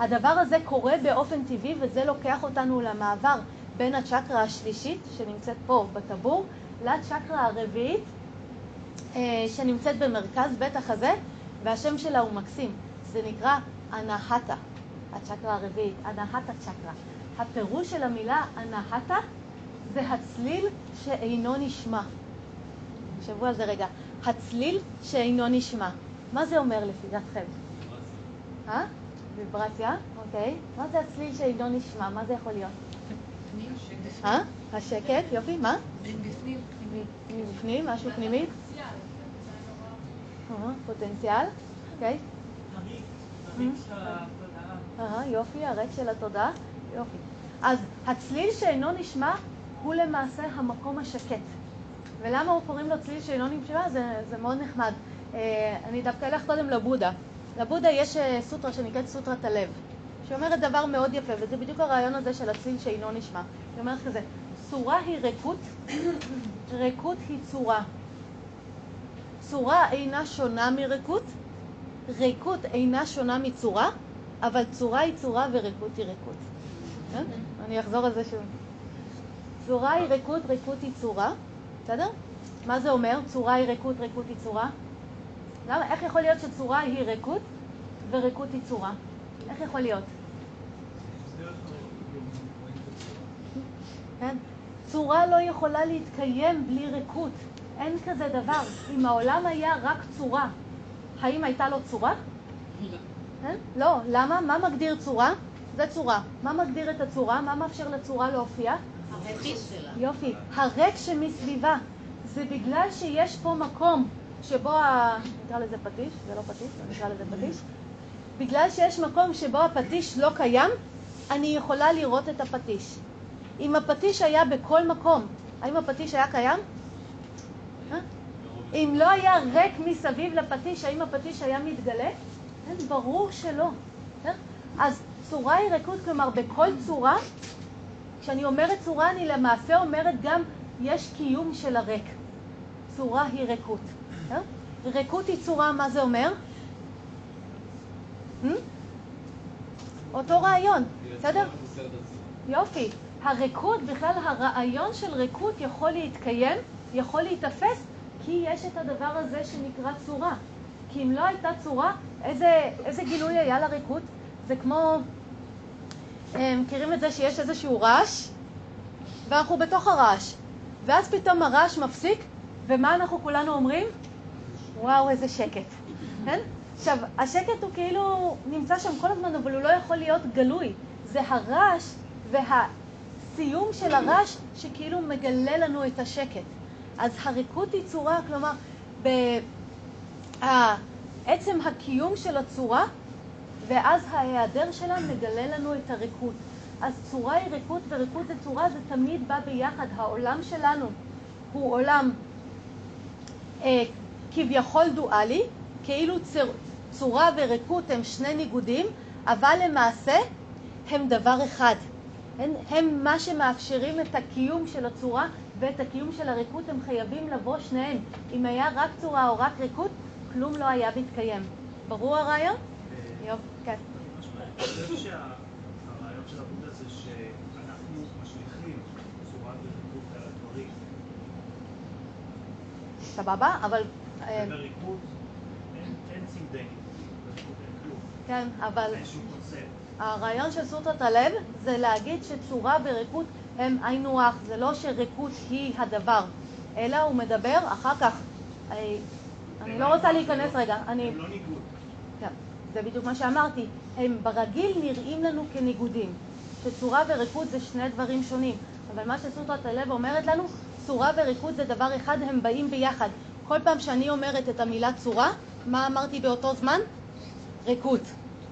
הדבר הזה קורה באופן טבעי וזה לוקח אותנו למעבר בין הצ'קרה השלישית שנמצאת פה בטבור לצ'קרה הרביעית אה, שנמצאת במרכז בית החזה והשם שלה הוא מקסים, זה נקרא אנהטה, הצ'קרה הרביעית, אנהטה צ'קרה. הפירוש של המילה אנהטה זה הצליל שאינו נשמע. תחשבו על זה רגע. הצליל שאינו נשמע. מה זה אומר לפי דעתכם? אה? ויברציה, אוקיי. מה זה הצליל שאינו נשמע? מה זה יכול להיות? אה? השקט, יופי, מה? מבפנים, משהו פנימי? אה, פוטנציאל, אוקיי. אה, יופי, הריק של התודעה, יופי. אז הצליל שאינו נשמע הוא למעשה המקום השקט. ולמה הוא קוראים לו צליל שאינו נשמע? זה, זה מאוד נחמד. אה, אני דווקא אלך קודם לבודה. לבודה יש אה, סוטרה שנקראת סוטרת הלב, שאומרת דבר מאוד יפה, וזה בדיוק הרעיון הזה של הצליל שאינו נשמע. היא אומרת כזה, צורה היא ריקות, ריקות היא צורה. צורה אינה שונה מריקות, ריקות אינה שונה מצורה, אבל צורה היא צורה וריקות היא ריקות. כן? אני אחזור על זה שוב. צורה היא ריקות, ריקות היא צורה, בסדר? מה זה אומר? צורה היא ריקות, ריקות היא צורה? למה? איך יכול להיות שצורה היא ריקות וריקות היא צורה? איך יכול להיות? כן? צורה לא יכולה להתקיים בלי ריקות. אין כזה דבר. אם העולם היה רק צורה, האם הייתה לו צורה? כן? לא. למה? מה מגדיר צורה? זה צורה. מה מגדיר את הצורה? מה מאפשר לצורה להופיע? יופי. הריק שמסביבה. זה בגלל שיש פה מקום שבו, ה... נקרא לזה פטיש, זה לא פטיש, נקרא לזה פטיש. בגלל שיש מקום שבו הפטיש לא קיים, אני יכולה לראות את הפטיש. אם הפטיש היה בכל מקום, האם הפטיש היה קיים? אה? אם לא היה ריק מסביב לפטיש, האם הפטיש היה מתגלה? אין, ברור שלא. אה? אז צורה היא ריקות, כלומר בכל צורה, כשאני אומרת צורה אני למעשה אומרת גם יש קיום של הריק. צורה היא ריקות. אה? ריקות היא צורה, מה זה אומר? Hmm? אותו רעיון, בסדר? יופי. הריקות, בכלל הרעיון של ריקות יכול להתקיים, יכול להיתפס, כי יש את הדבר הזה שנקרא צורה. כי אם לא הייתה צורה, איזה, איזה גילוי היה לריקות? זה כמו, אה, מכירים את זה שיש איזשהו רעש, ואנחנו בתוך הרעש, ואז פתאום הרעש מפסיק, ומה אנחנו כולנו אומרים? וואו, איזה שקט, כן? עכשיו, השקט הוא כאילו נמצא שם כל הזמן, אבל הוא לא יכול להיות גלוי. זה הרעש והסיום של הרעש שכאילו מגלה לנו את השקט. אז הריקות היא צורה, כלומר, עצם הקיום של הצורה, ואז ההיעדר שלה מגלה לנו את הריקות. אז צורה היא ריקות וריקות זה צורה, זה תמיד בא ביחד. העולם שלנו הוא עולם אה, כביכול דואלי, כאילו צור, צורה וריקות הם שני ניגודים, אבל למעשה הם דבר אחד. הם, הם מה שמאפשרים את הקיום של הצורה ואת הקיום של הריקות, הם חייבים לבוא שניהם. אם היה רק צורה או רק ריקות, כלום לא היה מתקיים. ברור הרעיון? יופי, כן. אני חושב שהרעיון של הבודה זה שאנחנו משליכים צורה וריקות על הדברים. סבבה, אבל... אה, ובריקות אין צמדי. כן, אבל... הרעיון של סוטרת הלב זה להגיד שצורה וריקות הם היינו הך, זה לא שריקות היא הדבר, אלא הוא מדבר אחר כך. אה, אני לא רוצה להיכנס רגע, אני... הם לא ניגוד. כן, זה בדיוק מה שאמרתי. הם ברגיל נראים לנו כניגודים, שצורה וריקות זה שני דברים שונים, אבל מה שסוטרת הלב אומרת לנו, צורה וריקות זה דבר אחד, הם באים ביחד. כל פעם שאני אומרת את המילה צורה, מה אמרתי באותו זמן? ריקות.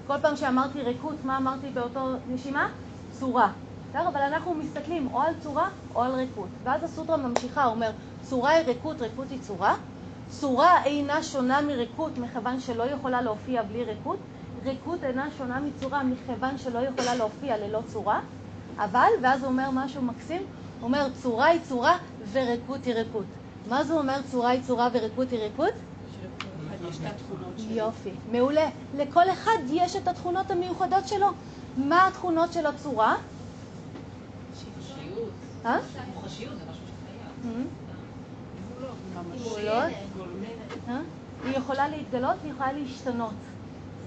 כל פעם שאמרתי ריקות, מה אמרתי באותו נשימה? צורה. בסדר? אבל אנחנו מסתכלים או על צורה או על ריקות. ואז הסוטרה ממשיכה, אומר, צורה היא ריקות, ריקות היא צורה. צורה אינה שונה מריקות מכיוון שלא יכולה להופיע בלי ריקות. ריקות אינה שונה מצורה מכיוון שלא יכולה להופיע ללא צורה. אבל, ואז הוא אומר משהו מקסים, הוא אומר צורה היא צורה וריקות היא ריקות. מה זה אומר צורה היא צורה וריקות היא ריקות? יופי, מעולה. לכל אחד יש את התכונות המיוחדות שלו. מה התכונות של הצורה? אה? מוחשיות זה משהו. שקיים. גבולות? אה? היא יכולה להתגלות והיא יכולה להשתנות.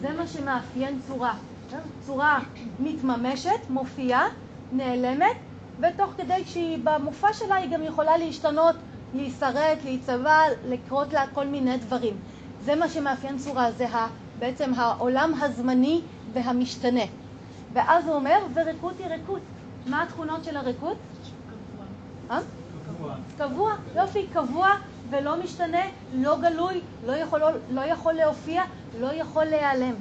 זה מה שמאפיין צורה. אה? צורה מתממשת, מופיעה, נעלמת, ותוך כדי שהיא במופע שלה היא גם יכולה להשתנות, להישרט, להיצבע, לקרות לה כל מיני דברים. זה מה שמאפיין צורה, זה בעצם העולם הזמני והמשתנה. ואז הוא אומר, וריקות היא ריקות. מה התכונות של הריקות? אה? קבוע. קבוע, יופי, קבוע ולא משתנה, לא גלוי, לא יכול, לא יכול להופיע, לא יכול להיעלם.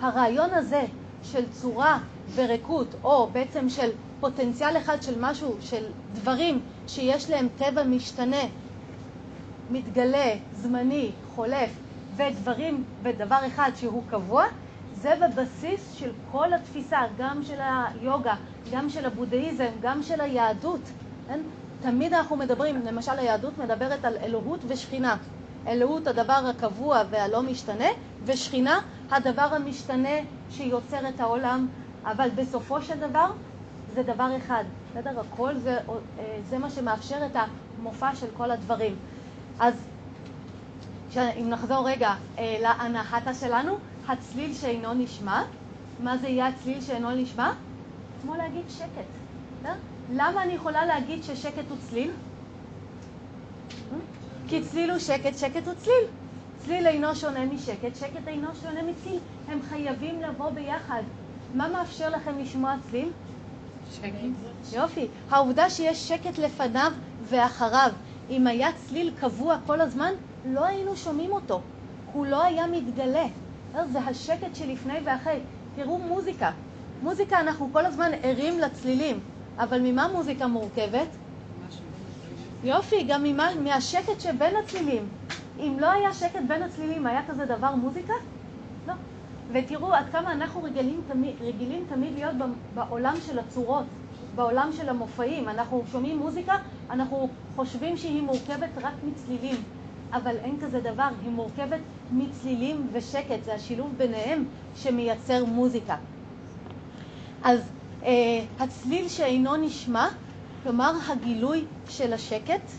הרעיון הזה של צורה וריקות, או בעצם של פוטנציאל אחד של משהו, של דברים שיש להם טבע משתנה, מתגלה, זמני, חולף, ודברים, ודבר אחד שהוא קבוע, זה בבסיס של כל התפיסה, גם של היוגה, גם של הבודהיזם, גם של היהדות. כן? תמיד אנחנו מדברים, למשל היהדות מדברת על אלוהות ושכינה. אלוהות הדבר הקבוע והלא משתנה, ושכינה הדבר המשתנה שיוצר את העולם, אבל בסופו של דבר זה דבר אחד, בסדר? הכל זה, זה מה שמאפשר את המופע של כל הדברים. אז אם נחזור רגע אה, להנחתה שלנו, הצליל שאינו נשמע, מה זה יהיה הצליל שאינו נשמע? כמו להגיד שקט. בסדר? למה אני יכולה להגיד ששקט הוא צליל? כי צליל הוא שקט, שקט הוא צליל. צליל אינו שונה משקט, שקט אינו שונה מצליל. הם חייבים לבוא ביחד. מה מאפשר לכם לשמוע צליל? שקט. יופי. העובדה שיש שקט לפניו ואחריו. אם היה צליל קבוע כל הזמן, לא היינו שומעים אותו. הוא לא היה מתגלה. זה השקט שלפני ואחרי. תראו מוזיקה. מוזיקה, אנחנו כל הזמן ערים לצלילים. אבל ממה מוזיקה מורכבת? יופי, גם ממה, מהשקט שבין הצלילים. אם לא היה שקט בין הצלילים, היה כזה דבר מוזיקה? לא. ותראו עד כמה אנחנו רגילים תמיד, רגילים תמיד להיות בעולם של הצורות, בעולם של המופעים. אנחנו שומעים מוזיקה, אנחנו חושבים שהיא מורכבת רק מצלילים, אבל אין כזה דבר, היא מורכבת מצלילים ושקט, זה השילוב ביניהם שמייצר מוזיקה. אז הצליל שאינו נשמע, כלומר הגילוי של השקט,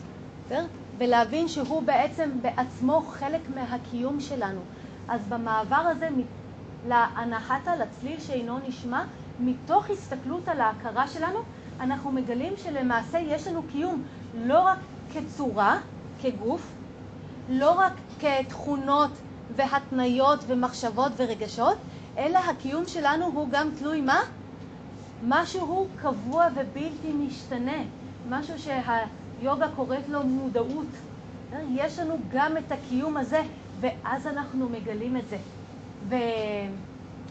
בסדר? ולהבין שהוא בעצם בעצמו חלק מהקיום שלנו. אז במעבר הזה לאנחתה, לצליל שאינו נשמע, מתוך הסתכלות על ההכרה שלנו, אנחנו מגלים שלמעשה יש לנו קיום לא רק כצורה, כגוף, לא רק כתכונות והתניות ומחשבות ורגשות, אלא הקיום שלנו הוא גם תלוי מה? משהו קבוע ובלתי משתנה, משהו שהיוגה קוראת לו מודעות. יש לנו גם את הקיום הזה, ואז אנחנו מגלים את זה.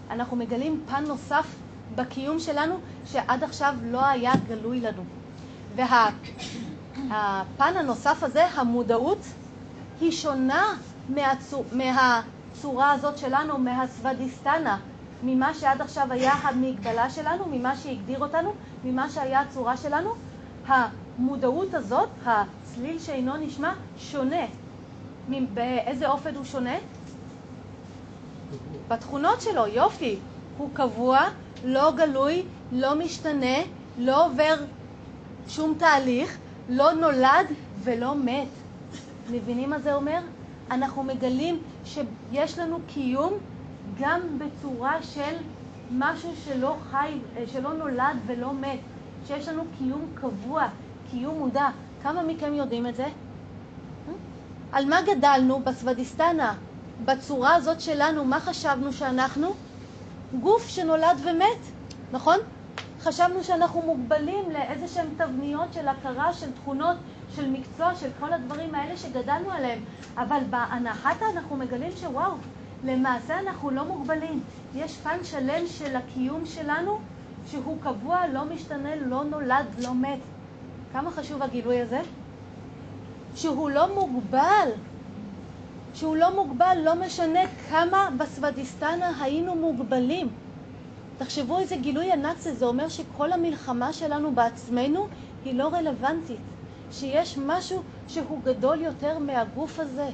ואנחנו מגלים פן נוסף בקיום שלנו, שעד עכשיו לא היה גלוי לנו. והפן הנוסף הזה, המודעות, היא שונה מהצור, מהצורה הזאת שלנו, מהסוודיסטנה, ממה שעד עכשיו היה המגבלה שלנו, ממה שהגדיר אותנו, ממה שהיה הצורה שלנו. המודעות הזאת, הצליל שאינו נשמע, שונה. באיזה אופן הוא שונה? בתכונות שלו, יופי. הוא קבוע, לא גלוי, לא משתנה, לא עובר שום תהליך, לא נולד ולא מת. מבינים מה זה אומר? אנחנו מגלים שיש לנו קיום גם בצורה של משהו שלא חי, שלא נולד ולא מת, שיש לנו קיום קבוע, קיום מודע. כמה מכם יודעים את זה? על מה גדלנו בסוודיסטנה? בצורה הזאת שלנו, מה חשבנו שאנחנו? גוף שנולד ומת, נכון? חשבנו שאנחנו מוגבלים לאיזה שהן תבניות של הכרה, של תכונות, של מקצוע, של כל הדברים האלה שגדלנו עליהם. אבל בהנחתה אנחנו מגלים שוואו, למעשה אנחנו לא מוגבלים. יש פן שלם של הקיום שלנו שהוא קבוע, לא משתנה, לא נולד, לא מת. כמה חשוב הגילוי הזה? שהוא לא מוגבל. שהוא לא מוגבל, לא משנה כמה בסוודיסטנה היינו מוגבלים. תחשבו איזה גילוי ענק זה, זה אומר שכל המלחמה שלנו בעצמנו היא לא רלוונטית. שיש משהו שהוא גדול יותר מהגוף הזה.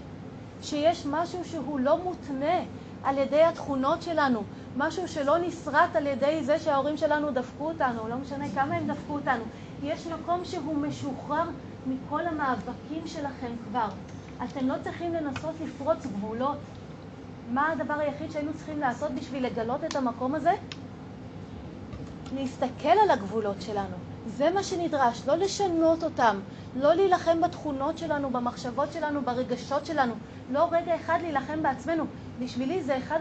שיש משהו שהוא לא מותנה על ידי התכונות שלנו, משהו שלא נסרט על ידי זה שההורים שלנו דפקו אותנו, לא משנה כמה הם דפקו אותנו. יש מקום שהוא משוחרר מכל המאבקים שלכם כבר. אתם לא צריכים לנסות לפרוץ גבולות. מה הדבר היחיד שהיינו צריכים לעשות בשביל לגלות את המקום הזה? להסתכל על הגבולות שלנו. זה מה שנדרש, לא לשנות אותם, לא להילחם בתכונות שלנו, במחשבות שלנו, ברגשות שלנו, לא רגע אחד להילחם בעצמנו. בשבילי זה אחד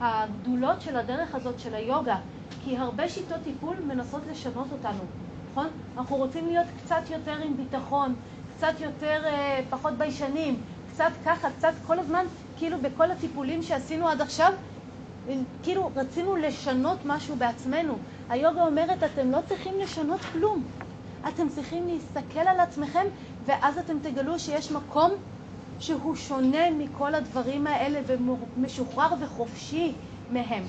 הגדולות של הדרך הזאת של היוגה, כי הרבה שיטות טיפול מנסות לשנות אותנו, נכון? אנחנו רוצים להיות קצת יותר עם ביטחון, קצת יותר, אה, פחות ביישנים, קצת ככה, קצת כל הזמן, כאילו בכל הטיפולים שעשינו עד עכשיו, כאילו רצינו לשנות משהו בעצמנו. היוגה אומרת, אתם לא צריכים לשנות כלום. אתם צריכים להסתכל על עצמכם, ואז אתם תגלו שיש מקום שהוא שונה מכל הדברים האלה ומשוחרר וחופשי מהם.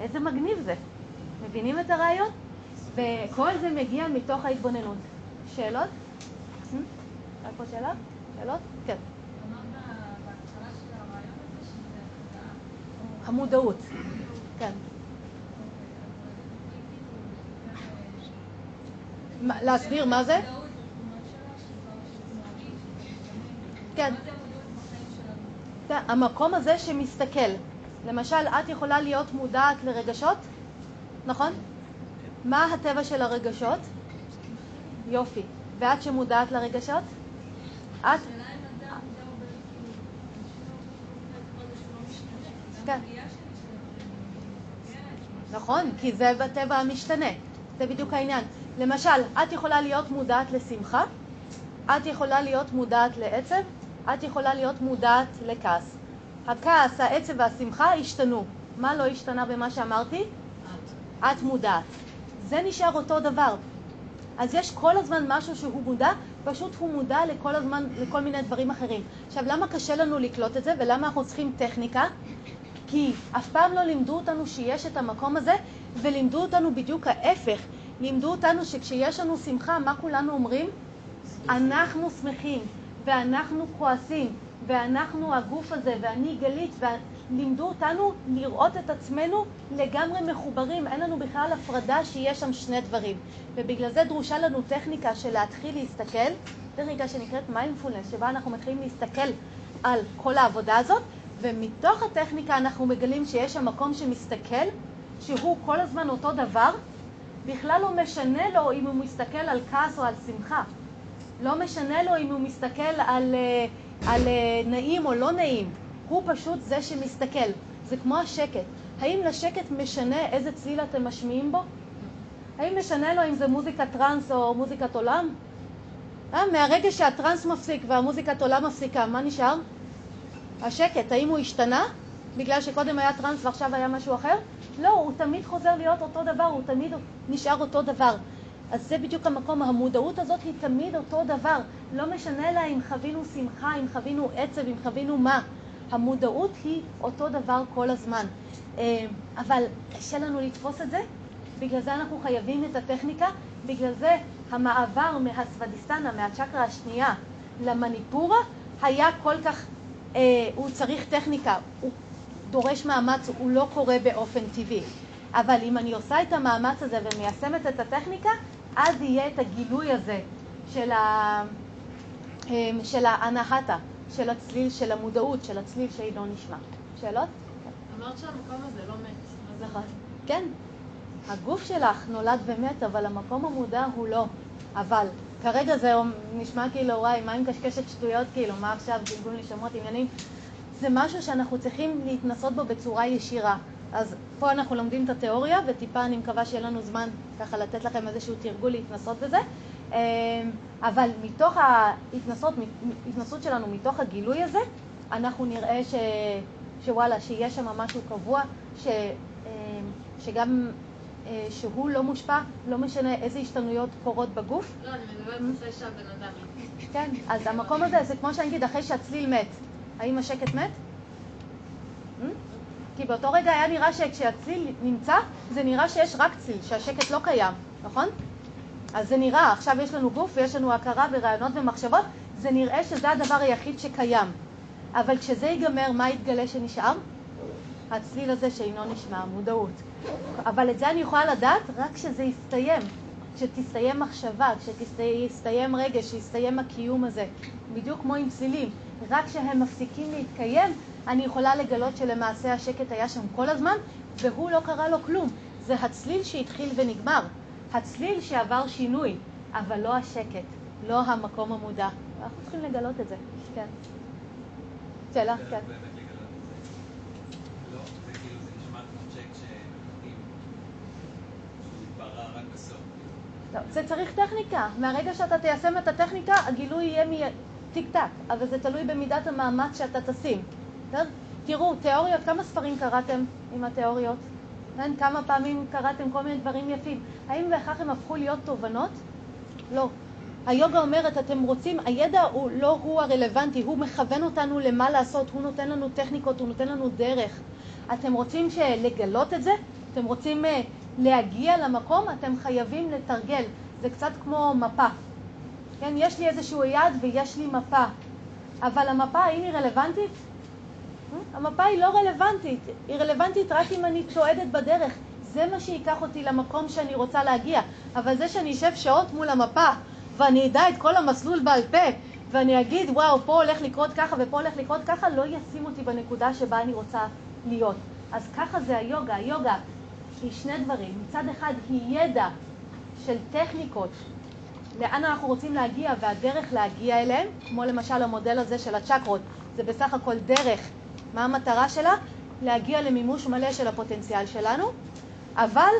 איזה מגניב זה. מבינים את הרעיון? וכל זה מגיע מתוך ההתבוננות. שאלות? Hmm? רק פה שאלה? שאלות? כן. המודעות. כן. להסביר מה זה? כן. כן. המקום הזה שמסתכל. למשל, את יכולה להיות מודעת לרגשות, נכון? מה הטבע של הרגשות? יופי. ואת שמודעת לרגשות? את? נכון, כי זה בטבע המשתנה. זה בדיוק העניין. למשל, את יכולה להיות מודעת לשמחה, את יכולה להיות מודעת לעצב, את יכולה להיות מודעת לכעס. הכעס, העצב והשמחה השתנו. מה לא השתנה במה שאמרתי? את. את מודעת. זה נשאר אותו דבר. אז יש כל הזמן משהו שהוא מודע, פשוט הוא מודע לכל הזמן, לכל מיני דברים אחרים. עכשיו, למה קשה לנו לקלוט את זה ולמה אנחנו צריכים טכניקה? כי אף פעם לא לימדו אותנו שיש את המקום הזה, ולימדו אותנו בדיוק ההפך. לימדו אותנו שכשיש לנו שמחה, מה כולנו אומרים? אנחנו שמחים, ואנחנו כועסים, ואנחנו הגוף הזה, ואני גלית, ולימדו אותנו לראות את עצמנו לגמרי מחוברים, אין לנו בכלל הפרדה שיש שם שני דברים. ובגלל זה דרושה לנו טכניקה של להתחיל להסתכל, טכניקה שנקראת מיינדפולנס, שבה אנחנו מתחילים להסתכל על כל העבודה הזאת, ומתוך הטכניקה אנחנו מגלים שיש שם מקום שמסתכל, שהוא כל הזמן אותו דבר, בכלל לא משנה לו אם הוא מסתכל על כעס או על שמחה. לא משנה לו אם הוא מסתכל על, אה, על אה, נעים או לא נעים. הוא פשוט זה שמסתכל. זה כמו השקט. האם לשקט משנה איזה צליל אתם משמיעים בו? האם משנה לו אם זה מוזיקת טראנס או מוזיקת עולם? אה, מהרגע שהטראנס מפסיק והמוזיקת עולם מפסיקה, מה נשאר? השקט. האם הוא השתנה? בגלל שקודם היה טראנס ועכשיו היה משהו אחר? לא, הוא תמיד חוזר להיות אותו דבר, הוא תמיד נשאר אותו דבר. אז זה בדיוק המקום, המודעות הזאת היא תמיד אותו דבר. לא משנה לה אם חווינו שמחה, אם חווינו עצב, אם חווינו מה. המודעות היא אותו דבר כל הזמן. אה, אבל קשה לנו לתפוס את זה, בגלל זה אנחנו חייבים את הטכניקה, בגלל זה המעבר מהסוודיסטנה, מהצ'קרה השנייה, למניפורה, היה כל כך, הוא צריך טכניקה, הוא דורש מאמץ, הוא לא קורה באופן טבעי. אבל אם אני עושה את המאמץ הזה ומיישמת את הטכניקה, אז יהיה את הגילוי הזה של, ה... אה, של האנהטה, של הצליל, של המודעות, של הצליל שאינו נשמע. שאלות? אמרת שהמקום הזה לא מת. נכון. כן, הגוף שלך נולד ומת, אבל המקום המודע הוא לא. אבל כרגע זה נשמע כאילו, וואי, מה עם קשקשת שטויות, כאילו, מה עכשיו, גלגול נשמות, עניינים? זה משהו שאנחנו צריכים להתנסות בו בצורה ישירה. אז פה אנחנו לומדים את התיאוריה, וטיפה אני מקווה שיהיה לנו זמן ככה לתת לכם איזשהו תרגול להתנסות בזה. אמ, אבל מתוך ההתנסות, שלנו, מתוך הגילוי הזה, אנחנו נראה ש, שוואלה, שיש שם משהו קבוע, ש, אמ, שגם שהוא לא מושפע, לא משנה איזה השתנויות קורות בגוף. לא, אני מדברת אחרי שהבן אדם מת. כן, אז המקום הזה זה כמו שאני אגיד, אחרי שהצליל מת, האם השקט מת? Hmm? כי באותו רגע היה נראה שכשהצליל נמצא, זה נראה שיש רק צליל, שהשקט לא קיים, נכון? אז זה נראה, עכשיו יש לנו גוף ויש לנו הכרה ורעיונות ומחשבות, זה נראה שזה הדבר היחיד שקיים. אבל כשזה ייגמר, מה יתגלה שנשאר? הצליל הזה שאינו נשמע, מודעות. אבל את זה אני יכולה לדעת רק כשזה יסתיים, כשתסתיים מחשבה, כשתסתיים רגש, כשיסתיים הקיום הזה. בדיוק כמו עם צלילים, רק כשהם מפסיקים להתקיים, אני יכולה לגלות שלמעשה השקט היה שם כל הזמן, והוא לא קרה לו כלום. זה הצליל שהתחיל ונגמר, הצליל שעבר שינוי, אבל לא השקט, לא המקום המודע. אנחנו צריכים לגלות את זה, כן. שאלה? כן. לא, זה כאילו, זה נשמע כמו צ'ק שמחכים, שהוא יתברר רק בסוף. לא, זה צריך טכניקה. מהרגע שאתה תיישם את הטכניקה, הגילוי יהיה מ... טיק טק, אבל זה תלוי במידת המאמץ שאתה תשים. תראו, תיאוריות, כמה ספרים קראתם עם התיאוריות? כן? כמה פעמים קראתם כל מיני דברים יפים? האם בהכרח הם הפכו להיות תובנות? לא. היוגה אומרת, אתם רוצים, הידע הוא לא הוא הרלוונטי, הוא מכוון אותנו למה לעשות, הוא נותן לנו טכניקות, הוא נותן לנו דרך. אתם רוצים לגלות את זה? אתם רוצים uh, להגיע למקום? אתם חייבים לתרגל. זה קצת כמו מפה. כן, יש לי איזשהו יעד ויש לי מפה, אבל המפה, האם היא רלוונטית? המפה היא לא רלוונטית, היא רלוונטית רק אם אני צועדת בדרך. זה מה שייקח אותי למקום שאני רוצה להגיע. אבל זה שאני אשב שעות מול המפה ואני אדע את כל המסלול בעל פה ואני אגיד, וואו, פה הולך לקרות ככה ופה הולך לקרות ככה, לא ישים אותי בנקודה שבה אני רוצה להיות. אז ככה זה היוגה. היוגה היא שני דברים. מצד אחד היא ידע של טכניקות, לאן אנחנו רוצים להגיע והדרך להגיע אליהם, כמו למשל המודל הזה של הצ'קרות, זה בסך הכל דרך. מה המטרה שלה? להגיע למימוש מלא של הפוטנציאל שלנו, אבל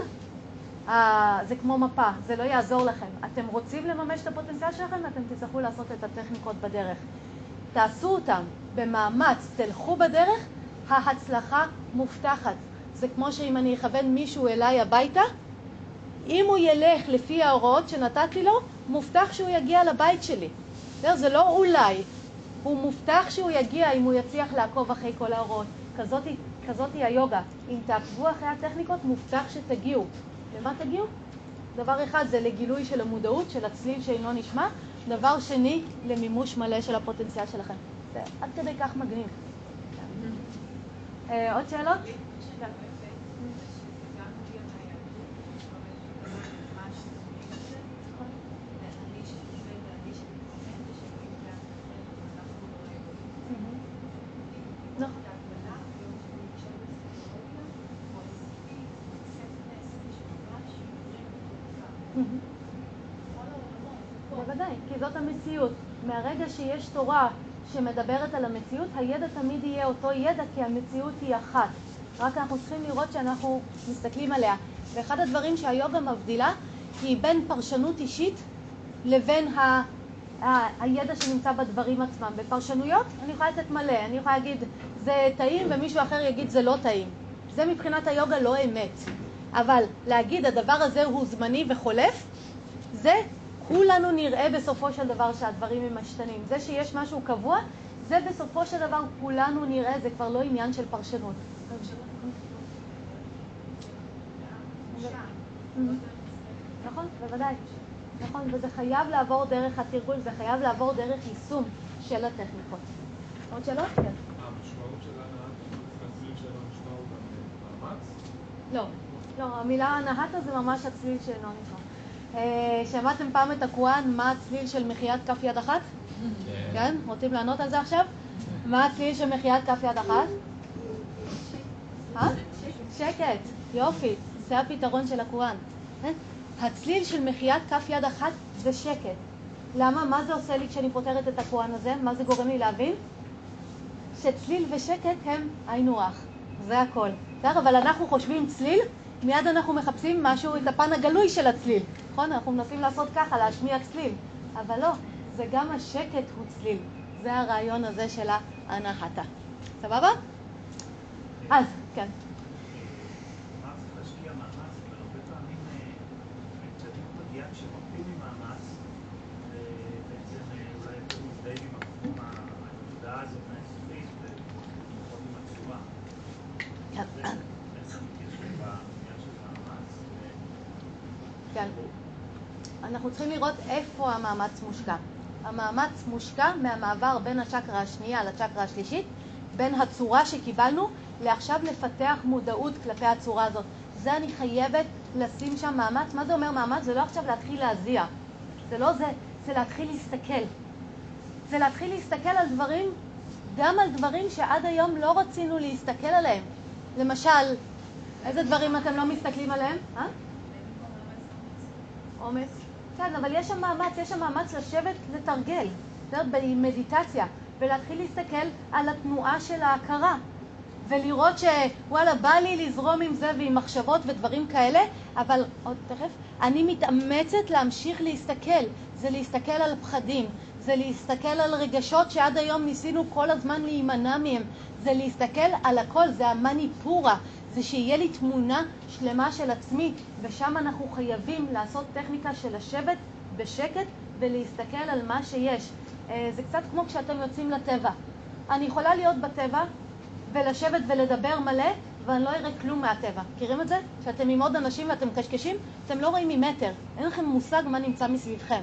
אה, זה כמו מפה, זה לא יעזור לכם. אתם רוצים לממש את הפוטנציאל שלכם, אתם תצטרכו לעשות את הטכניקות בדרך. תעשו אותם במאמץ, תלכו בדרך, ההצלחה מובטחת. זה כמו שאם אני אכוון מישהו אליי הביתה, אם הוא ילך לפי ההוראות שנתתי לו, מובטח שהוא יגיע לבית שלי. זה לא אולי, הוא מובטח שהוא יגיע אם הוא יצליח לעקוב אחרי כל ההוראות. כזאתי, כזאתי היוגה. אם תעקבו אחרי הטכניקות, מובטח שתגיעו. למה תגיעו? דבר אחד זה לגילוי של המודעות, של הצליל שאינו נשמע. דבר שני, למימוש מלא של הפוטנציאל שלכם. זה עד כדי כך מגניב. אה, עוד שאלות? בוודאי, כי זאת המציאות. מהרגע שיש תורה שמדברת על המציאות, הידע תמיד יהיה אותו ידע, כי המציאות היא אחת. רק אנחנו צריכים לראות שאנחנו מסתכלים עליה. ואחד הדברים שהיוגה מבדילה היא בין פרשנות אישית לבין ה... ה... הידע שנמצא בדברים עצמם. בפרשנויות אני יכולה לתת מלא, אני יכולה להגיד זה טעים ומישהו אחר יגיד זה לא טעים. זה מבחינת היוגה לא אמת. אבל להגיד הדבר הזה הוא זמני וחולף, זה כולנו נראה בסופו של דבר שהדברים הם משתנים. זה שיש משהו קבוע, זה בסופו של דבר כולנו נראה, זה כבר לא עניין של פרשנות. נכון, בוודאי. נכון, וזה חייב לעבור דרך התרגול, זה חייב לעבור דרך יישום של הטכניקות. עוד שאלות? כן. המשמעות של הצליל שלו נשמע הוא גם מאמץ? לא, לא, המילה הנהטה זה ממש הצליל שאינו נשמע. אה, שמעתם פעם את הקוואן, מה הצליל של מחיית כף יד אחת? כן? רוצים לענות על זה עכשיו? מה הצליל של מחיית כף יד אחת? אה? שקט, יופי, זה הפתרון של הקוראן. אה? הצליל של מחיית כף יד אחת זה שקט. למה? מה זה עושה לי כשאני פותרת את הקוראן הזה? מה זה גורם לי להבין? שצליל ושקט הם היינו הך. זה הכל. בסדר? אבל אנחנו חושבים צליל, מיד אנחנו מחפשים משהו, את הפן הגלוי של הצליל. נכון? אנחנו מנסים לעשות ככה, להשמיע צליל. אבל לא, זה גם השקט הוא צליל. זה הרעיון הזה של ההנחתה. סבבה? אז, כן. מה צריך להשקיע מאמץ, אבל הרבה פעמים אה, מציינים מגיע כשמרפים ממאמץ, ובעצם אה, אולי יותר מזדהים עם המקום הנקודה הזאת מהאינסופית, ולפחות עם הצורה. כן. זה איך זה מתיישב בעניין של מאמץ. ו- כן. אנחנו צריכים לראות איפה המאמץ מושקע. המאמץ מושקע מהמעבר בין הצ'קרה השנייה לצ'קרה השלישית, בין הצורה שקיבלנו לעכשיו לפתח מודעות כלפי הצורה הזאת. זה אני חייבת לשים שם מאמץ. מה זה אומר מאמץ? זה לא עכשיו להתחיל להזיע. זה לא זה, זה להתחיל להסתכל. זה להתחיל להסתכל על דברים, גם על דברים שעד היום לא רצינו להסתכל עליהם. למשל, איזה דברים אתם לא מסתכלים עליהם? אה? עומס. כן, אבל יש שם מאמץ, יש שם מאמץ לשבת לתרגל? במדיטציה, ולהתחיל להסתכל על התנועה של ההכרה, ולראות שוואלה, בא לי לזרום עם זה ועם מחשבות ודברים כאלה, אבל עוד תכף, אני מתאמצת להמשיך להסתכל, זה להסתכל על פחדים, זה להסתכל על רגשות שעד היום ניסינו כל הזמן להימנע מהם, זה להסתכל על הכל, זה המניפורה, זה שיהיה לי תמונה שלמה של עצמי, ושם אנחנו חייבים לעשות טכניקה של לשבת בשקט ולהסתכל על מה שיש. אה, זה קצת כמו כשאתם יוצאים לטבע. אני יכולה להיות בטבע ולשבת ולדבר מלא, ואני לא אראה כלום מהטבע. מכירים את זה? כשאתם עם עוד אנשים ואתם מקשקשים, אתם לא רואים ממטר. אין לכם מושג מה נמצא מסביבכם.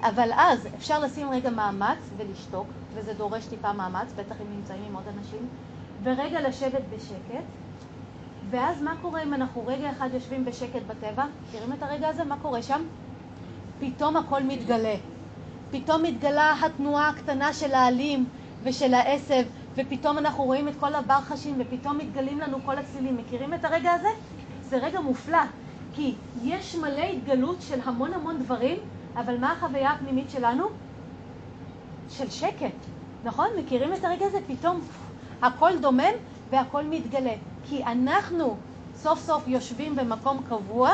אבל אז אפשר לשים רגע מאמץ ולשתוק, וזה דורש טיפה מאמץ, בטח אם נמצאים עם עוד אנשים, ורגע לשבת בשקט, ואז מה קורה אם אנחנו רגע אחד יושבים בשקט בטבע? מכירים את הרגע הזה? מה קורה שם? פתאום הכל מתגלה. פתאום מתגלה התנועה הקטנה של העלים ושל העשב, ופתאום אנחנו רואים את כל הברחשים, ופתאום מתגלים לנו כל הצלילים. מכירים את הרגע הזה? זה רגע מופלא, כי יש מלא התגלות של המון המון דברים, אבל מה החוויה הפנימית שלנו? של שקט, נכון? מכירים את הרגע הזה? פתאום הכל דומם והכל מתגלה. כי אנחנו סוף סוף יושבים במקום קבוע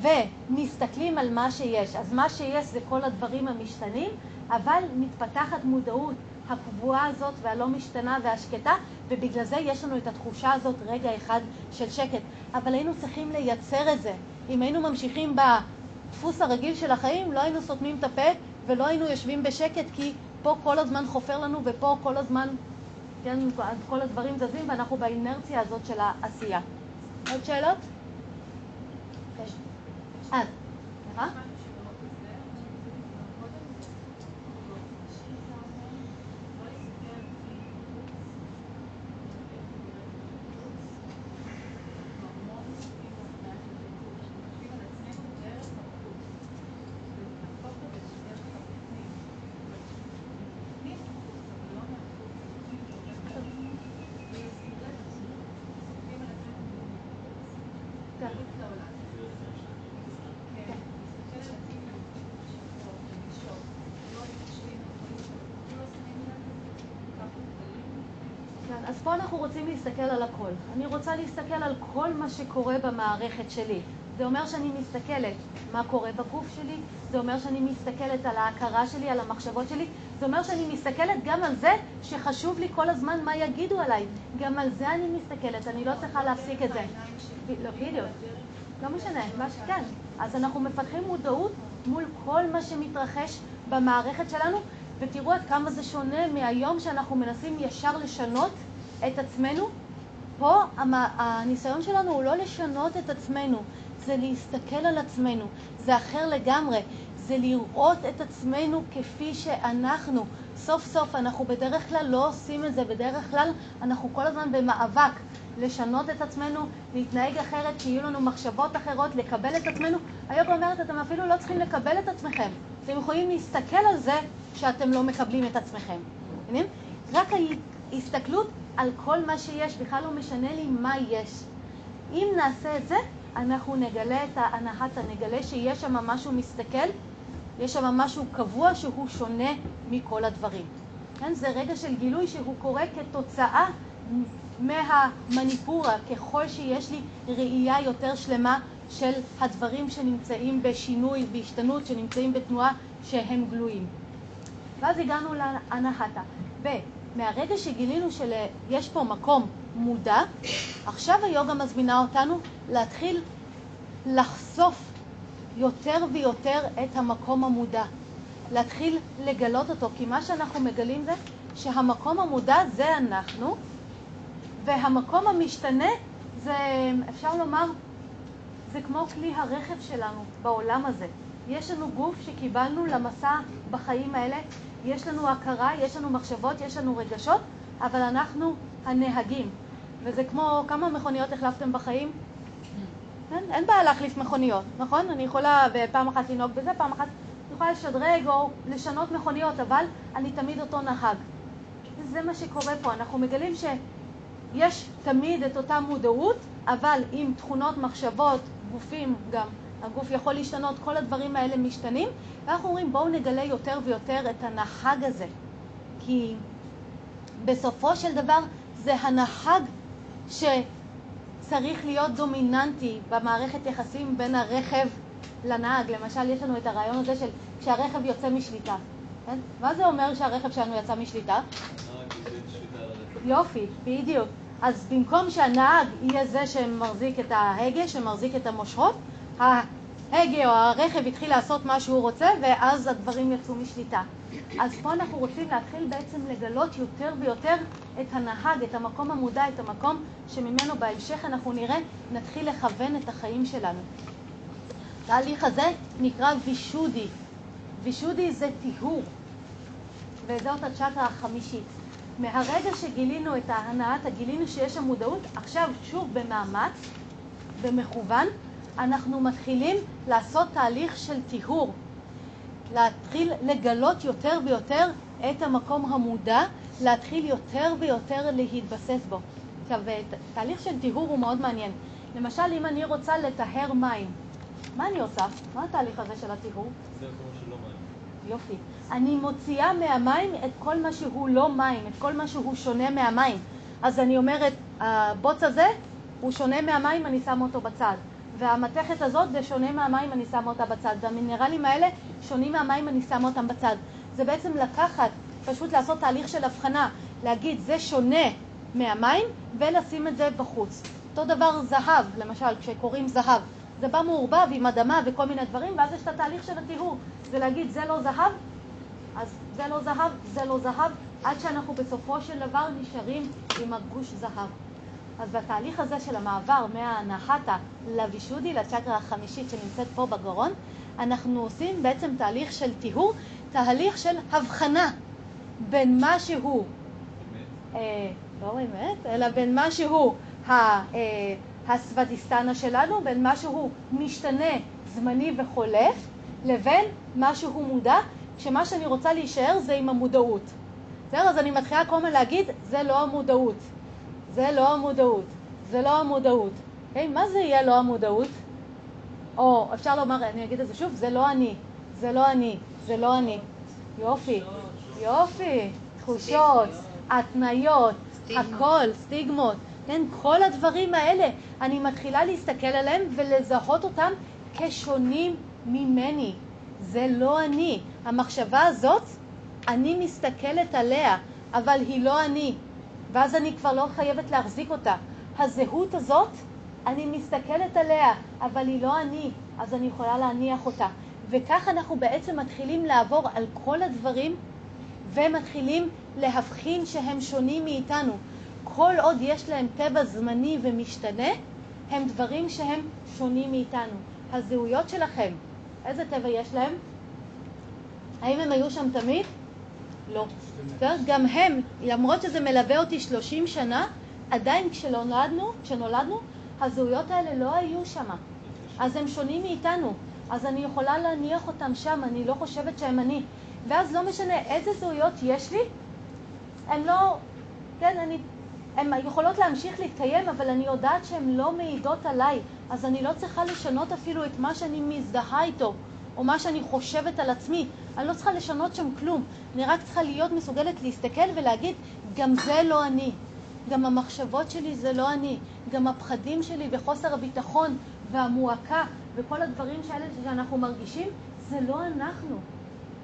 ומסתכלים על מה שיש. אז מה שיש זה כל הדברים המשתנים, אבל מתפתחת מודעות הקבועה הזאת והלא משתנה והשקטה, ובגלל זה יש לנו את התחושה הזאת רגע אחד של שקט. אבל היינו צריכים לייצר את זה. אם היינו ממשיכים בדפוס הרגיל של החיים, לא היינו סותמים את הפה ולא היינו יושבים בשקט, כי פה כל הזמן חופר לנו ופה כל הזמן כן, כל הדברים זזים ואנחנו באינרציה הזאת של העשייה. עוד שאלות? כן. אז, סליחה? פה אנחנו רוצים להסתכל על הכל. אני רוצה להסתכל על כל מה שקורה במערכת שלי. זה אומר שאני מסתכלת מה קורה בגוף שלי, זה אומר שאני מסתכלת על ההכרה שלי, על המחשבות שלי, זה אומר שאני מסתכלת גם על זה שחשוב לי כל הזמן מה יגידו עליי. גם על זה אני מסתכלת, אני לא צריכה להפסיק את זה. לא, בדיוק. לא משנה, מה שכן. אז אנחנו מפתחים מודעות מול כל מה שמתרחש במערכת שלנו, ותראו עד כמה זה שונה מהיום שאנחנו מנסים ישר לשנות את עצמנו. פה המ- הניסיון שלנו הוא לא לשנות את עצמנו, זה להסתכל על עצמנו, זה אחר לגמרי, זה לראות את עצמנו כפי שאנחנו. סוף סוף אנחנו בדרך כלל לא עושים את זה, בדרך כלל אנחנו כל הזמן במאבק לשנות את עצמנו, להתנהג אחרת, שיהיו לנו מחשבות אחרות, לקבל את עצמנו. היום אומרת, אתם אפילו לא צריכים לקבל את עצמכם. אתם יכולים להסתכל על זה שאתם לא מקבלים את עצמכם. רק ההסתכלות על כל מה שיש, בכלל לא משנה לי מה יש. אם נעשה את זה, אנחנו נגלה את ההנחתה, נגלה שיש שם משהו מסתכל, יש שם משהו קבוע שהוא שונה מכל הדברים. כן? זה רגע של גילוי שהוא קורה כתוצאה מהמניפורה, ככל שיש לי ראייה יותר שלמה של הדברים שנמצאים בשינוי, בהשתנות, שנמצאים בתנועה, שהם גלויים. ואז הגענו להנחתה. ומהרגע שגילינו שיש פה מקום מודע, עכשיו היוגה מזמינה אותנו להתחיל לחשוף יותר ויותר את המקום המודע. להתחיל לגלות אותו, כי מה שאנחנו מגלים זה שהמקום המודע זה אנחנו, והמקום המשתנה זה, אפשר לומר, זה כמו כלי הרכב שלנו בעולם הזה. יש לנו גוף שקיבלנו למסע בחיים האלה, יש לנו הכרה, יש לנו מחשבות, יש לנו רגשות, אבל אנחנו הנהגים. וזה כמו, כמה מכוניות החלפתם בחיים? אין, אין בעיה להחליף מכוניות, נכון? אני יכולה פעם אחת לנהוג בזה, פעם אחת אני יכולה לשדרג או לשנות מכוניות, אבל אני תמיד אותו נהג. זה מה שקורה פה, אנחנו מגלים שיש תמיד את אותה מודעות, אבל עם תכונות, מחשבות, גופים גם, הגוף יכול להשתנות, כל הדברים האלה משתנים, ואנחנו אומרים בואו נגלה יותר ויותר את הנהג הזה, כי בסופו של דבר זה הנהג שצריך להיות דומיננטי במערכת יחסים בין הרכב לנהג. למשל, יש לנו את הרעיון הזה של כשהרכב יוצא משליטה. כן? מה זה אומר שהרכב שלנו יצא משליטה? יופי, בדיוק. אז במקום שהנהג יהיה זה שמחזיק את ההגה, שמחזיק את המושכות, ההגה או הרכב התחיל לעשות מה שהוא רוצה, ואז הדברים יצאו משליטה. אז פה אנחנו רוצים להתחיל בעצם לגלות יותר ויותר את הנהג, את המקום המודע, את המקום שממנו בהמשך אנחנו נראה, נתחיל לכוון את החיים שלנו. התהליך הזה נקרא וישודי. וישודי זה טיהור, וזאת הצ'קרה החמישית. מהרגע שגילינו את ההנעת, גילינו שיש שם מודעות, עכשיו שוב במאמץ, במכוון, אנחנו מתחילים לעשות תהליך של טיהור. להתחיל לגלות יותר ויותר את המקום המודע, להתחיל יותר ויותר להתבסס בו. עכשיו, תהליך של טיהור הוא מאוד מעניין. למשל, אם אני רוצה לטהר מים, מה אני עושה? מה התהליך הזה של הטיהור? זה כמו שלא מים. יופי. אני מוציאה מהמים את כל מה שהוא לא מים, את כל מה שהוא שונה מהמים. אז אני אומרת, הבוץ הזה הוא שונה מהמים, אני שמה אותו בצד. והמתכת הזאת זה שונה מהמים, אני שמה אותה בצד. והמינרלים האלה שונים מהמים, אני שמה אותם בצד. זה בעצם לקחת, פשוט לעשות תהליך של הבחנה, להגיד זה שונה מהמים ולשים את זה בחוץ. אותו דבר זהב, למשל, כשקוראים זהב. זה בא מעורבב עם אדמה וכל מיני דברים, ואז יש את התהליך של הטיהור. זה להגיד זה לא זהב, אז זה לא זהב, זה לא זהב, עד שאנחנו בסופו של דבר נשארים עם הגוש זהב. אז בתהליך הזה של המעבר מהנחתה לווישודי, לצ'קרה החמישית שנמצאת פה בגרון, אנחנו עושים בעצם תהליך של טיהור, תהליך של הבחנה בין מה שהוא, אה, לא אמת, אלא בין מה שהוא ה, אה, הסוודיסטנה שלנו, בין מה שהוא משתנה, זמני וחולף, לבין מה שהוא מודע, כשמה שאני רוצה להישאר זה עם המודעות. בסדר? אז אני מתחילה כל הזמן להגיד, זה לא המודעות. זה לא המודעות, זה לא המודעות. Okay? מה זה יהיה לא המודעות? או אפשר לומר, אני אגיד את זה שוב, זה לא אני, זה לא אני, זה לא אני. יופי, יופי, תחושות, התניות, הכל, סטיגמות, כן, כל הדברים האלה, אני מתחילה להסתכל עליהם ולזהות אותם כשונים ממני. זה לא אני. המחשבה הזאת, אני מסתכלת עליה, אבל היא לא אני. ואז אני כבר לא חייבת להחזיק אותה. הזהות הזאת, אני מסתכלת עליה, אבל היא לא אני, אז אני יכולה להניח אותה. וכך אנחנו בעצם מתחילים לעבור על כל הדברים ומתחילים להבחין שהם שונים מאיתנו. כל עוד יש להם טבע זמני ומשתנה, הם דברים שהם שונים מאיתנו. הזהויות שלכם, איזה טבע יש להם? האם הם היו שם תמיד? לא. גם הם, למרות שזה מלווה אותי 30 שנה, עדיין כשנולדנו, כשנולדנו, הזהויות האלה לא היו שם. אז הם שונים מאיתנו. אז אני יכולה להניח אותם שם, אני לא חושבת שהם אני. ואז לא משנה איזה זהויות יש לי, הן לא, כן, אני, הן יכולות להמשיך להתקיים, אבל אני יודעת שהן לא מעידות עליי, אז אני לא צריכה לשנות אפילו את מה שאני מזדהה איתו, או מה שאני חושבת על עצמי. אני לא צריכה לשנות שם כלום. אני רק צריכה להיות מסוגלת להסתכל ולהגיד, גם זה לא אני. גם המחשבות שלי זה לא אני. גם הפחדים שלי וחוסר הביטחון והמועקה וכל הדברים שאלה שאנחנו מרגישים, זה לא אנחנו.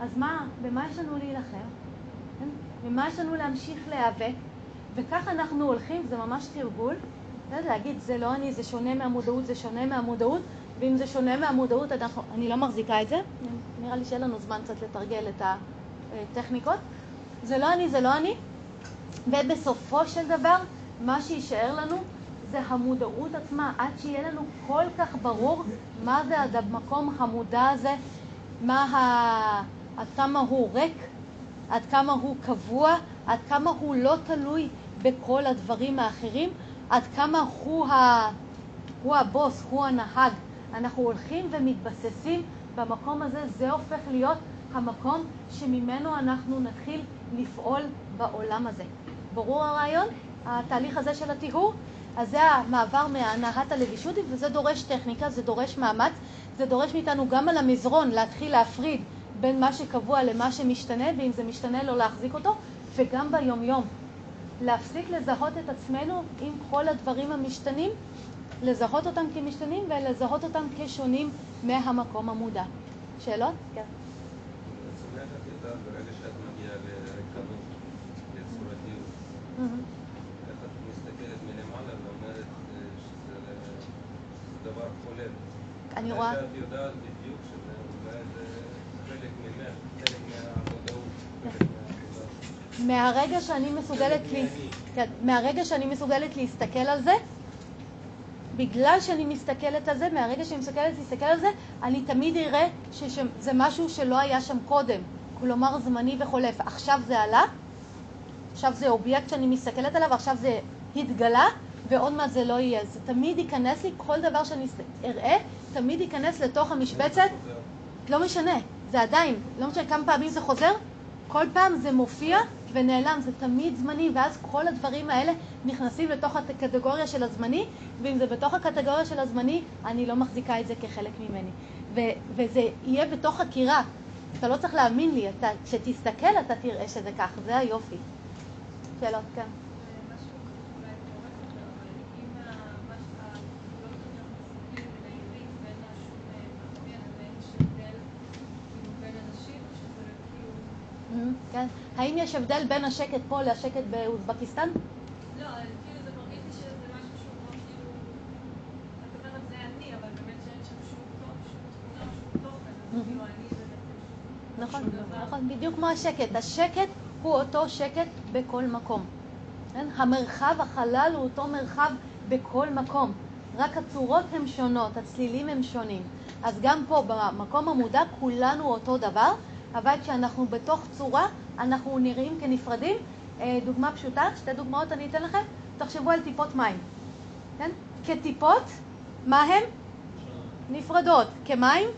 אז מה, במה יש לנו להילחם? במה יש לנו להמשיך להיאבק? וככה אנחנו הולכים, זה ממש תרגול. להגיד, זה לא אני, זה שונה מהמודעות, זה שונה מהמודעות, ואם זה שונה מהמודעות, אנחנו, אני לא מחזיקה את זה. נראה לי שאין לנו זמן קצת לתרגל את הטכניקות. זה לא אני, זה לא אני. ובסופו של דבר, מה שיישאר לנו זה המודעות עצמה, עד שיהיה לנו כל כך ברור מה זה המקום המודע הזה, מה ה... עד כמה הוא ריק, עד כמה הוא קבוע, עד כמה הוא לא תלוי בכל הדברים האחרים, עד כמה הוא, ה... הוא הבוס, הוא הנהג. אנחנו הולכים ומתבססים במקום הזה, זה הופך להיות המקום שממנו אנחנו נתחיל לפעול בעולם הזה. ברור הרעיון? התהליך הזה של הטיהור? אז זה המעבר מהנהת הלבישותי, וזה דורש טכניקה, זה דורש מאמץ, זה דורש מאיתנו גם על המזרון להתחיל להפריד בין מה שקבוע למה שמשתנה, ואם זה משתנה לא להחזיק אותו, וגם ביומיום. להפסיק לזהות את עצמנו עם כל הדברים המשתנים, לזהות אותם כמשתנים ולזהות אותם כשונים מהמקום המודע. שאלות? כן. אני רואה... איך את יודעת בדיוק שזה אולי חלק ממך, חלק מהמודעות. מהאני. כן, מהרגע שאני מסוגלת להסתכל על זה, בגלל שאני מסתכלת על זה, מהרגע שאני מסתכלת להסתכל על זה, אני תמיד אראה שזה משהו שלא היה שם קודם, כלומר זמני וחולף. עכשיו זה עלה, עכשיו זה אובייקט שאני מסתכלת עליו, עכשיו זה התגלה, ועוד מעט זה לא יהיה. זה תמיד ייכנס לי, כל דבר שאני אראה, תמיד ייכנס לתוך המשבצת, לא משנה, זה עדיין, לא משנה כמה פעמים זה חוזר, כל פעם זה מופיע ונעלם, זה תמיד זמני, ואז כל הדברים האלה נכנסים לתוך הקטגוריה של הזמני, ואם זה בתוך הקטגוריה של הזמני, אני לא מחזיקה את זה כחלק ממני. ו- וזה יהיה בתוך חקירה. אתה לא צריך להאמין לי, אתה, כשתסתכל אתה תראה שזה כך, זה היופי. שאלות, כן. משהו אולי תיאורטי יותר, אבל אם מה שהגבולות יותר חזקים ונהירים ואין לה שום מאפיין ואין הבדל כאילו בין אנשים, או שזה כן. האם יש הבדל בין השקט פה לשקט באוזבקיסטן? לא, כאילו זה מרגיש לי שזה משהו שהוא כמו כאילו... את אומרת זה אני, אבל באמת שאין שם שום טוב, שום תוכן. כאילו אני זה. נכון. נכון, בדיוק כמו השקט. השקט הוא אותו שקט בכל מקום. כן? המרחב, החלל הוא אותו מרחב בכל מקום. רק הצורות הן שונות, הצלילים הם שונים. אז גם פה, במקום המודע, כולנו אותו דבר, אבל כשאנחנו בתוך צורה, אנחנו נראים כנפרדים. אה, דוגמה פשוטה, שתי דוגמאות אני אתן לכם. תחשבו על טיפות מים. כן? כטיפות, מה הם? נפרדות. כמים?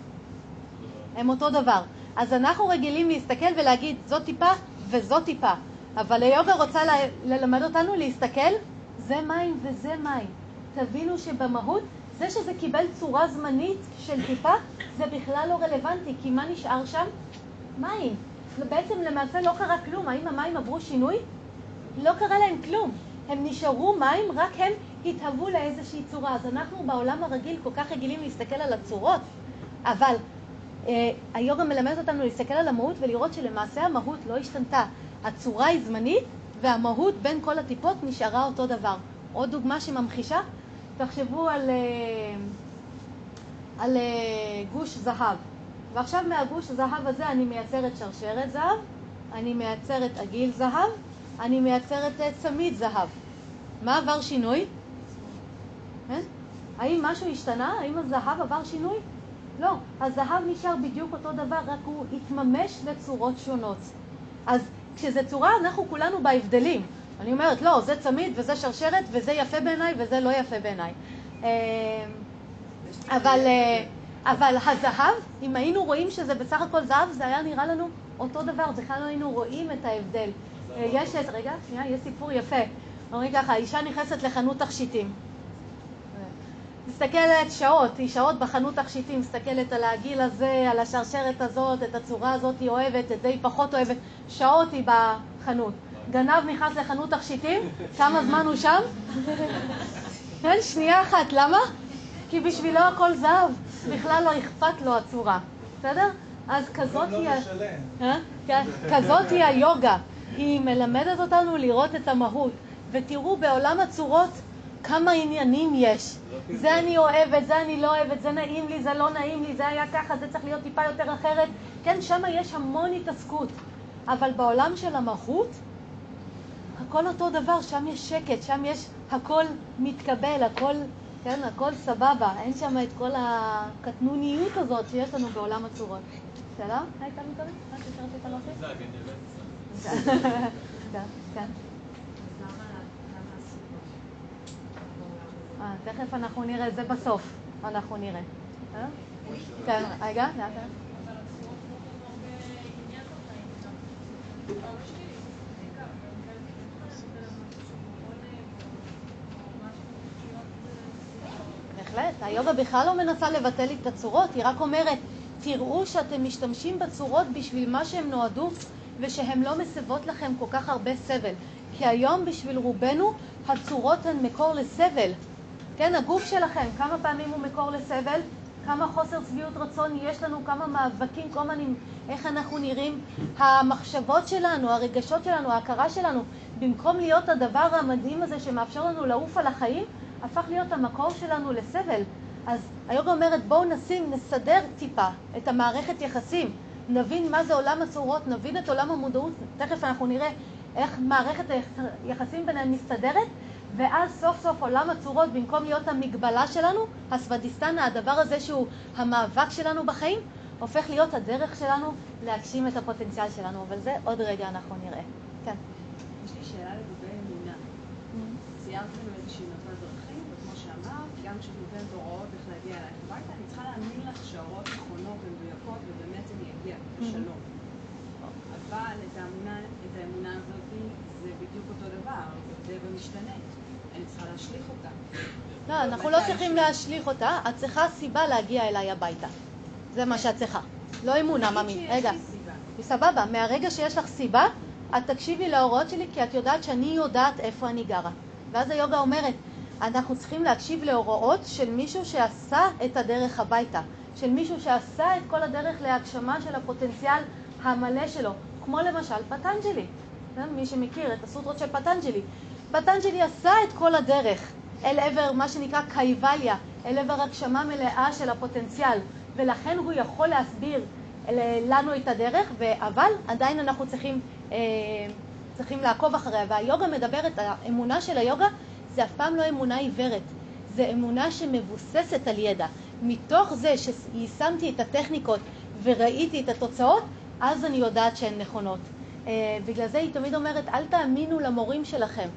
הם אותו דבר. אז אנחנו רגילים להסתכל ולהגיד, זו טיפה וזו טיפה. אבל היוגה רוצה ל- ללמד אותנו להסתכל, זה מים וזה מים. תבינו שבמהות, זה שזה קיבל צורה זמנית של טיפה, זה בכלל לא רלוונטי, כי מה נשאר שם? מים. בעצם למעשה לא קרה כלום. האם המים עברו שינוי? לא קרה להם כלום. הם נשארו מים, רק הם התהוו לאיזושהי צורה. אז אנחנו בעולם הרגיל כל כך רגילים להסתכל על הצורות, אבל אה, היוגה מלמד אותנו להסתכל על המהות ולראות שלמעשה המהות לא השתנתה. הצורה היא זמנית והמהות בין כל הטיפות נשארה אותו דבר. עוד דוגמה שממחישה, תחשבו על, אה, על אה, גוש זהב. ועכשיו מהגוש זהב הזה אני מייצרת שרשרת זהב, אני מייצרת עגיל זהב, אני מייצרת אה, צמיד זהב. מה עבר שינוי? כן? האם משהו השתנה? האם הזהב עבר שינוי? לא. הזהב נשאר בדיוק אותו דבר, רק הוא התממש לצורות שונות. אז כשזה צורה, אנחנו כולנו בהבדלים. אני אומרת, לא, זה צמיד וזה שרשרת וזה יפה בעיניי וזה לא יפה בעיניי. אה, אבל, אה, אבל הזהב, אם היינו רואים שזה בסך הכל זהב, זה היה נראה לנו אותו דבר, בכלל לא היינו רואים את ההבדל. אה, יש, את- רגע, שנייה, יש סיפור יפה. אומרים ככה, אישה נכנסת לחנות תכשיטים. מסתכלת שעות, היא שעות בחנות תכשיטים, מסתכלת על הגיל הזה, על השרשרת הזאת, את הצורה הזאת היא אוהבת, את זה היא פחות אוהבת, שעות היא בחנות. גנב נכנס לחנות תכשיטים, כמה זמן הוא שם? כן, שנייה אחת, למה? כי בשבילו הכל זהב, בכלל לא אכפת לו הצורה, בסדר? אז כזאת לא היא... אה? כן, כזאת היא היוגה. היא מלמדת אותנו לראות את המהות. ותראו בעולם הצורות כמה עניינים יש. זה אני אוהבת, זה אני לא אוהבת, זה נעים לי, זה לא נעים לי, זה היה ככה, זה צריך להיות טיפה יותר אחרת. כן, שם יש המון התעסקות. אבל בעולם של המהות, הכל אותו דבר, שם יש שקט, שם יש הכל מתקבל, הכל, כן, הכל סבבה. אין שם את כל הקטנוניות הזאת שיש לנו בעולם הצורות. שאלה? הייתה מקודם? מה שרצית להוסיף? כן, כן. אה, תכף אנחנו נראה, זה בסוף, אנחנו נראה. אה? כן, רגע, לאט לאט. אבל הצורות נותנות הרבה עניין בחיים שלנו. אבל יש לי בעיקר, גם כאלה שבכלל זה משהו שהוא עונג או משהו להיות... בהחלט, היוגה בכלל לא מנסה לבטל את הצורות, היא רק אומרת, תראו שאתם משתמשים בצורות בשביל מה שהן נועדו ושהן לא מסבות לכם כל כך הרבה סבל. כי היום בשביל רובנו הצורות הן מקור לסבל. כן, הגוף שלכם, כמה פעמים הוא מקור לסבל? כמה חוסר שביעות רצון יש לנו, כמה מאבקים, כל מיני, איך אנחנו נראים. המחשבות שלנו, הרגשות שלנו, ההכרה שלנו, במקום להיות הדבר המדהים הזה שמאפשר לנו לעוף על החיים, הפך להיות המקור שלנו לסבל. אז היוגה אומרת בואו נשים, נסדר טיפה את המערכת יחסים, נבין מה זה עולם הצורות, נבין את עולם המודעות, תכף אנחנו נראה איך מערכת היחסים ביניהם מסתדרת, ואז סוף סוף עולם הצורות, במקום להיות המגבלה שלנו, הסוודיסטנה, הדבר הזה שהוא המאבק שלנו בחיים, הופך להיות הדרך שלנו להגשים את הפוטנציאל שלנו, אבל זה עוד רגע אנחנו נראה. כן. יש לי שאלה לגבי אמונה. ציירת לנו איזושהי מפת דרכים, וכמו כשאת נותנת הוראות איך להגיע אלייך הביתה, אני צריכה להאמין לך שההוראות נכונות ומדויקות, ובאמת אני אגיע בשלום. אבל את האמונה, את האמונה הזאת, זה בדיוק אותו דבר, זה די במשתנה. אני צריכה להשליך אותה. לא, אנחנו לא צריכים להשליך אותה, את צריכה סיבה להגיע אליי הביתה. זה מה שאת צריכה. לא אמונה, ממי. רגע. סבבה, מהרגע שיש לך סיבה, את תקשיבי להוראות שלי כי את יודעת שאני יודעת איפה אני גרה. ואז היוגה אומרת, אנחנו צריכים להקשיב להוראות של מישהו שעשה את הדרך הביתה, של מישהו שעשה את כל הדרך להגשמה של הפוטנציאל המלא שלו, כמו למשל פטנג'לי. כן? מי שמכיר את הסוטרות של פטנג'לי. פטנג'לי עשה את כל הדרך אל עבר מה שנקרא קייבליה, אל עבר הגשמה מלאה של הפוטנציאל, ולכן הוא יכול להסביר לנו את הדרך, אבל עדיין אנחנו צריכים, אה, צריכים לעקוב אחריה. והיוגה מדברת, האמונה של היוגה זה אף פעם לא אמונה עיוורת, זה אמונה שמבוססת על ידע. מתוך זה שיישמתי את הטכניקות וראיתי את התוצאות, אז אני יודעת שהן נכונות. אה, בגלל זה היא תמיד אומרת, אל תאמינו למורים שלכם.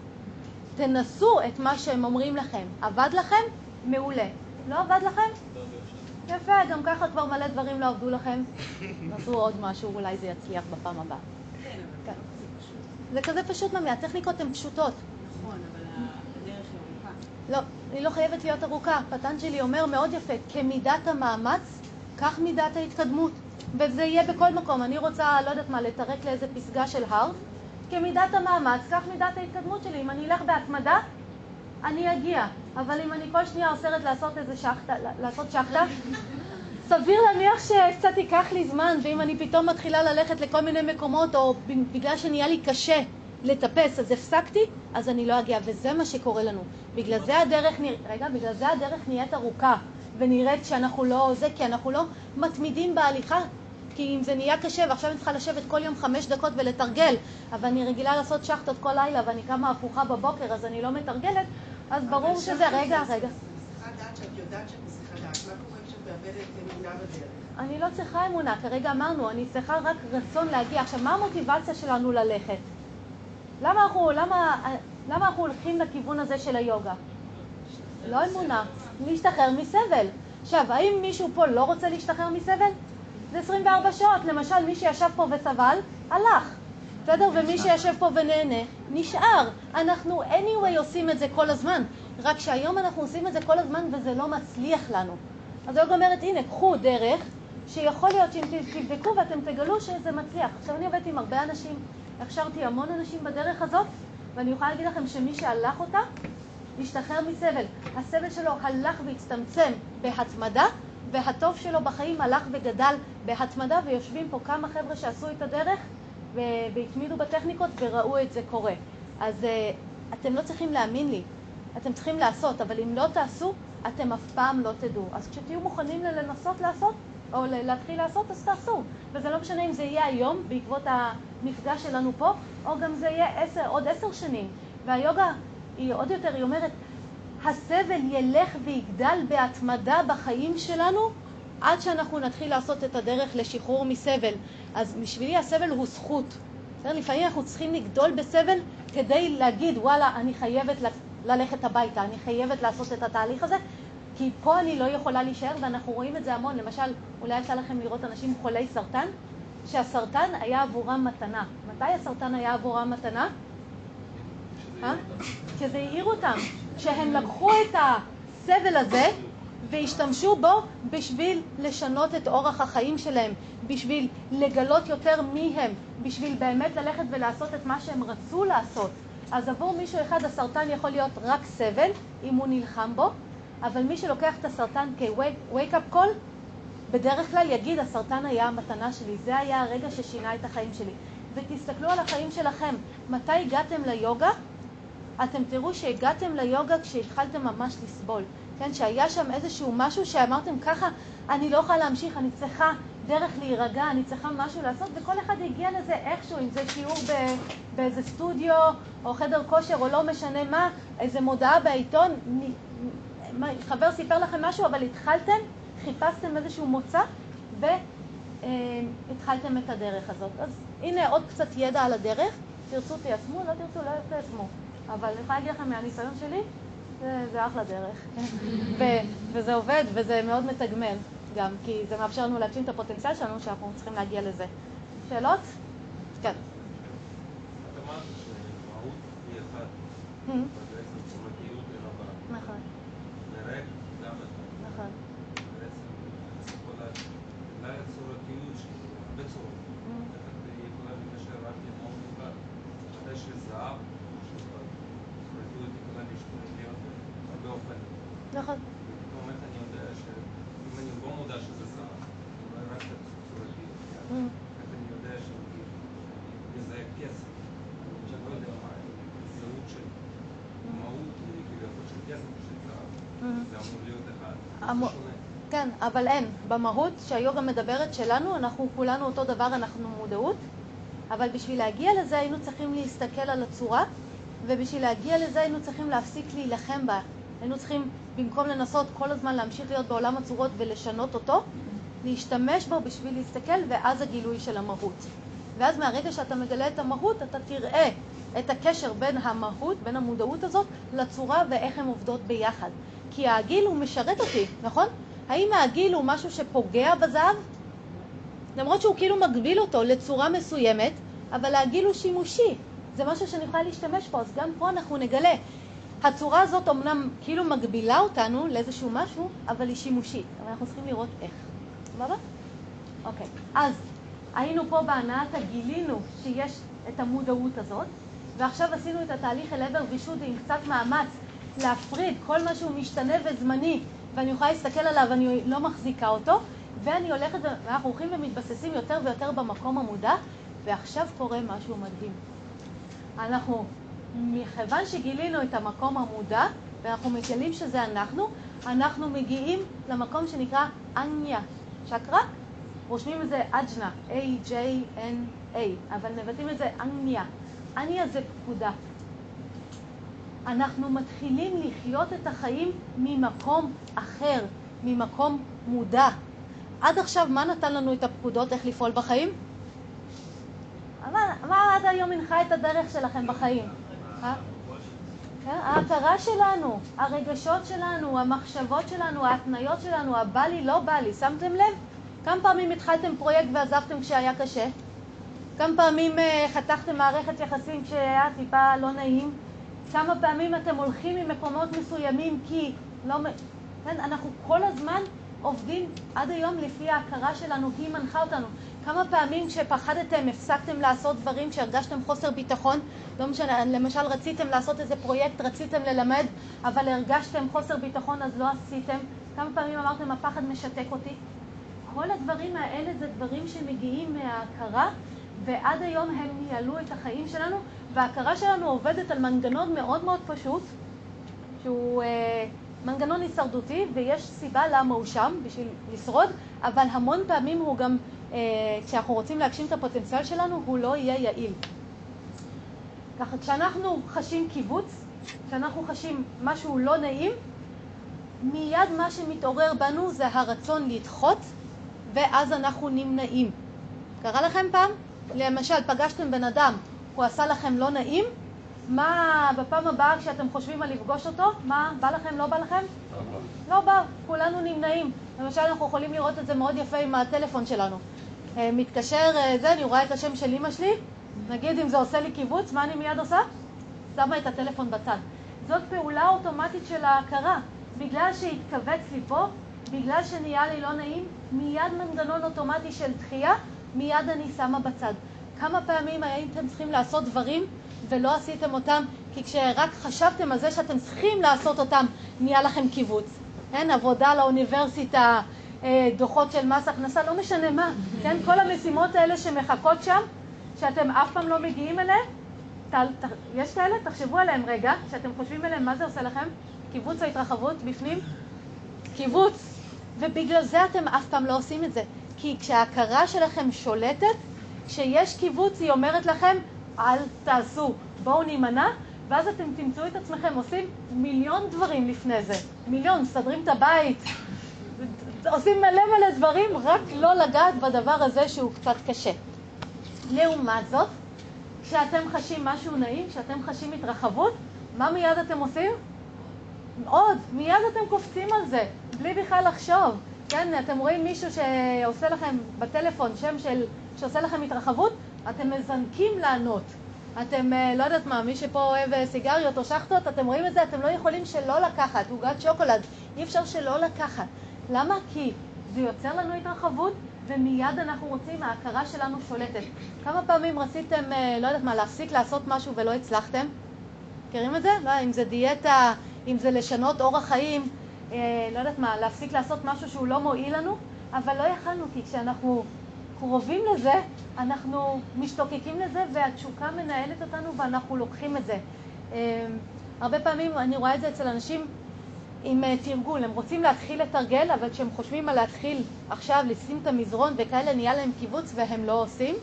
תנסו את מה שהם אומרים לכם. עבד לכם? מעולה. לא עבד לכם? יפה, גם ככה כבר מלא דברים לא עבדו לכם. נסו עוד משהו, אולי זה יצליח בפעם הבאה. כן, כן. זה כזה פשוט, ממי, הטכניקות הן פשוטות. נכון, אבל. לא, היא לא חייבת להיות ארוכה. פטנג'לי אומר מאוד יפה, כמידת המאמץ, כך מידת ההתקדמות. וזה יהיה בכל מקום. אני רוצה, לא יודעת מה, לתרק לאיזה פסגה של הר, כמידת המאמץ, כך מידת ההתקדמות שלי. אם אני אלך בהתמדה, אני אגיע. אבל אם אני כל שנייה אוסרת לעשות איזה שחטה, לעשות שחטה, סביר להניח שקצת ייקח לי זמן, ואם אני פתאום מתחילה ללכת לכל מיני מקומות, או בגלל שנהיה לי קשה לטפס, אז הפסקתי, אז אני לא אגיע, וזה מה שקורה לנו. בגלל זה הדרך, נרא... רגע, בגלל זה הדרך נהיית ארוכה, ונראית שאנחנו לא זה, כי אנחנו לא מתמידים בהליכה. כי אם זה נהיה קשה, ועכשיו אני צריכה לשבת כל יום חמש דקות ולתרגל, אבל אני רגילה לעשות שחטות כל לילה, ואני קמה הפוכה בבוקר, אז אני לא מתרגלת, אז ברור שזה... רגע, רגע. מסיחת דעת שאת יודעת שאת מסיחת דעת, מה קורה כשאת? אני לא צריכה אמונה, כרגע אמרנו, אני צריכה רק רצון להגיע. עכשיו, מה המוטיבציה שלנו ללכת? למה אנחנו, למה, למה אנחנו הולכים לכיוון הזה של היוגה? לא אמונה, להשתחרר מסבל. עכשיו, האם מישהו פה לא רוצה להשתחרר מסבל? זה 24 שעות. למשל, מי שישב פה וסבל, הלך. בסדר? ומי שישב פה ונהנה, נשאר. אנחנו anyway עושים את זה כל הזמן, רק שהיום אנחנו עושים את זה כל הזמן וזה לא מצליח לנו. אז היוגה אומרת, הנה, קחו דרך שיכול להיות שאם תבדקו ואתם תגלו שזה מצליח. עכשיו, אני עובדת עם הרבה אנשים, הכשרתי המון אנשים בדרך הזאת, ואני יכולה להגיד לכם שמי שהלך אותה, השתחרר מסבל. הסבל שלו הלך והצטמצם בהתמדה, והטוב שלו בחיים הלך וגדל בהתמדה, ויושבים פה כמה חבר'ה שעשו את הדרך והתמידו בטכניקות וראו את זה קורה. אז uh, אתם לא צריכים להאמין לי, אתם צריכים לעשות, אבל אם לא תעשו, אתם אף פעם לא תדעו. אז כשתהיו מוכנים לנסות לעשות, או להתחיל לעשות, אז תעשו. וזה לא משנה אם זה יהיה היום, בעקבות המפגש שלנו פה, או גם זה יהיה עשר, עוד עשר שנים. והיוגה היא עוד יותר, היא אומרת, הסבל ילך ויגדל בהתמדה בחיים שלנו עד שאנחנו נתחיל לעשות את הדרך לשחרור מסבל. אז בשבילי הסבל הוא זכות. בסדר? לפעמים אנחנו צריכים לגדול בסבל כדי להגיד, וואלה, אני חייבת ללכת הביתה, אני חייבת לעשות את התהליך הזה, כי פה אני לא יכולה להישאר, ואנחנו רואים את זה המון. למשל, אולי יצא לכם לראות אנשים חולי סרטן, שהסרטן היה עבורם מתנה. מתי הסרטן היה עבורם מתנה? אה? שזה העיר אותם. כשהם לקחו את הסבל הזה והשתמשו בו בשביל לשנות את אורח החיים שלהם, בשביל לגלות יותר מי הם, בשביל באמת ללכת ולעשות את מה שהם רצו לעשות. אז עבור מישהו אחד הסרטן יכול להיות רק סבל, אם הוא נלחם בו, אבל מי שלוקח את הסרטן כ-wake up call, בדרך כלל יגיד, הסרטן היה המתנה שלי, זה היה הרגע ששינה את החיים שלי. ותסתכלו על החיים שלכם, מתי הגעתם ליוגה? אתם תראו שהגעתם ליוגה כשהתחלתם ממש לסבול. כן, שהיה שם איזשהו משהו שאמרתם ככה, אני לא יכולה להמשיך, אני צריכה דרך להירגע, אני צריכה משהו לעשות, וכל אחד הגיע לזה איכשהו, אם זה שיעור ב, באיזה סטודיו, או חדר כושר, או לא משנה מה, איזה מודעה בעיתון, חבר סיפר לכם משהו, אבל התחלתם, חיפשתם איזשהו מוצא, והתחלתם את הדרך הזאת. אז הנה עוד קצת ידע על הדרך, תרצו תיישמו, לא תרצו לא תיישמו. אבל אני יכולה להגיד לכם מהניסיון שלי, זה, זה אחלה דרך. ו, וזה עובד, וזה מאוד מתגמל גם, כי זה מאפשר לנו להגשים את הפוטנציאל שלנו, שאנחנו צריכים להגיע לזה. שאלות? כן. את אמרת שמהות היא אחת, Hmm, ובעצם צורתיות היא רבה. נכון, נראית גם אחד. נכון. בעצם כל ה... אולי הצורתיות שהיא הרבה צורות. Hmm, איך את יכולה לקשר רק למהות אחת? מתי שיש זהב, הצורתיות יכולה להשתנות להיות הרבה אופנים. נכון. פתאום איך אני יודע שאם אני לא מודע שזה זהב, אני רואה רק את הצורתיות. Hmm, איך אני יודע שאני מזהה כסף? שאני לא יודע מה הזהות של מהות, כביכול של כסף ושל זהב. hmm. זה אמור להיות אחד. המו- זה שונה. כן, אבל אין. במהות שהיוגה מדברת שלנו, אנחנו כולנו אותו דבר, אנחנו מודעות, אבל בשביל להגיע לזה היינו צריכים להסתכל על הצורה, ובשביל להגיע לזה היינו צריכים להפסיק להילחם בה. היינו צריכים, במקום לנסות כל הזמן להמשיך להיות בעולם הצורות ולשנות אותו, להשתמש בו בשביל להסתכל, ואז הגילוי של המהות. ואז מהרגע שאתה מגלה את המהות, אתה תראה את הקשר בין המהות, בין המודעות הזאת, לצורה ואיך הן עובדות ביחד. כי העגיל הוא משרת אותי, נכון? האם העגיל הוא משהו שפוגע בזהב? למרות שהוא כאילו מגביל אותו לצורה מסוימת, אבל העגיל הוא שימושי. זה משהו שאני יכולה להשתמש בו, אז גם פה אנחנו נגלה. הצורה הזאת אמנם כאילו מגבילה אותנו לאיזשהו משהו, אבל היא שימושית. אבל אנחנו צריכים לראות איך. סבבה? אוקיי. אז היינו פה בהנאתה, גילינו שיש את המודעות הזאת, ועכשיו עשינו את התהליך אל עבר וישודי עם קצת מאמץ להפריד כל מה שהוא משתנה וזמני, ואני יכולה להסתכל עליו, אני לא מחזיקה אותו, ואני הולכת, ואנחנו הולכים ומתבססים יותר ויותר במקום המודע, ועכשיו קורה משהו מדהים. אנחנו, מכיוון שגילינו את המקום המודע, ואנחנו מגלים שזה אנחנו, אנחנו מגיעים למקום שנקרא אניה צ'קרה, רושמים את זה אג'נה, A-J-N-A, אבל מבטאים את זה אניה. אניה זה פקודה. אנחנו מתחילים לחיות את החיים ממקום אחר, ממקום מודע. עד עכשיו, מה נתן לנו את הפקודות איך לפעול בחיים? מה, מה עד היום הנחה את הדרך שלכם בחיים? אה? כן? ההכרה שלנו, הרגשות שלנו, המחשבות שלנו, ההתניות שלנו, הבא לי, לא בא לי. שמתם לב? כמה פעמים התחלתם פרויקט ועזבתם כשהיה קשה? כמה פעמים אה, חתכתם מערכת יחסים כשהיה טיפה לא נעים? כמה פעמים אתם הולכים ממקומות מסוימים כי לא... כן, אנחנו כל הזמן עובדים עד היום לפי ההכרה שלנו, היא מנחה אותנו. כמה פעמים כשפחדתם הפסקתם לעשות דברים כשהרגשתם חוסר ביטחון? לא משנה, למשל רציתם לעשות איזה פרויקט, רציתם ללמד, אבל הרגשתם חוסר ביטחון אז לא עשיתם. כמה פעמים אמרתם הפחד משתק אותי? כל הדברים האלה זה דברים שמגיעים מההכרה ועד היום הם ניהלו את החיים שלנו וההכרה שלנו עובדת על מנגנון מאוד מאוד פשוט שהוא אה, מנגנון הישרדותי ויש סיבה למה הוא שם בשביל לשרוד אבל המון פעמים הוא גם, אה, כשאנחנו רוצים להגשים את הפוטנציאל שלנו, הוא לא יהיה יעיל. ככה כשאנחנו חשים קיבוץ, כשאנחנו חשים משהו לא נעים, מיד מה שמתעורר בנו זה הרצון לדחות ואז אנחנו נמנעים. קרה לכם פעם? למשל, פגשתם בן אדם, הוא עשה לכם לא נעים, מה בפעם הבאה כשאתם חושבים על לפגוש אותו, מה, בא לכם, לא בא לכם? לא בא, כולנו נמנעים. למשל, אנחנו יכולים לראות את זה מאוד יפה עם הטלפון שלנו. אה, מתקשר אה, זה, אני רואה את השם של אימא שלי, נגיד אם זה עושה לי קיבוץ, מה אני מיד עושה? שמה את הטלפון בצד. זאת פעולה אוטומטית של ההכרה. בגלל שהתכווץ לי פה, בגלל שנהיה לי לא נעים, מיד מנגנון אוטומטי של דחייה, מיד אני שמה בצד. כמה פעמים הייתם צריכים לעשות דברים ולא עשיתם אותם, כי כשרק חשבתם על זה שאתם צריכים לעשות אותם, נהיה לכם קיבוץ. כן, עבודה לאוניברסיטה, אה, דוחות של מס הכנסה, לא משנה מה, כן, כל המשימות האלה שמחכות שם, שאתם אף פעם לא מגיעים אליהן, ת, ת, יש כאלה? תחשבו עליהם רגע, כשאתם חושבים עליהם, מה זה עושה לכם? קיבוץ או התרחבות בפנים? קיבוץ. ובגלל זה אתם אף פעם לא עושים את זה. כי כשההכרה שלכם שולטת, כשיש קיבוץ היא אומרת לכם, אל תעשו, בואו נימנע, ואז אתם תמצאו את עצמכם עושים מיליון דברים לפני זה. מיליון, מסדרים את הבית, עושים מלא מלא דברים, רק לא לגעת בדבר הזה שהוא קצת קשה. לעומת זאת, כשאתם חשים משהו נעים, כשאתם חשים התרחבות, מה מיד אתם עושים? עוד, מיד אתם קופצים על זה, בלי בכלל לחשוב. כן, אתם רואים מישהו שעושה לכם בטלפון שם של, שעושה לכם התרחבות, אתם מזנקים לענות. אתם, אה, לא יודעת מה, מי שפה אוהב אה, סיגריות או שחטות, אתם רואים את זה, אתם לא יכולים שלא לקחת, עוגת שוקולד, אי אפשר שלא לקחת. למה? כי זה יוצר לנו התרחבות, ומיד אנחנו רוצים, ההכרה שלנו שולטת. כמה פעמים רציתם, אה, לא יודעת מה, להפסיק לעשות משהו ולא הצלחתם? מכירים את זה? לא, אם זה דיאטה, אם זה לשנות אורח חיים, לא יודעת מה, להפסיק לעשות משהו שהוא לא מועיל לנו, אבל לא יכלנו, כי כשאנחנו קרובים לזה, אנחנו משתוקקים לזה והתשוקה מנהלת אותנו ואנחנו לוקחים את זה. אה, הרבה פעמים אני רואה את זה אצל אנשים עם אה, תרגול, הם רוצים להתחיל לתרגל, אבל כשהם חושבים על להתחיל עכשיו לשים את המזרון וכאלה, נהיה להם קיבוץ והם לא עושים.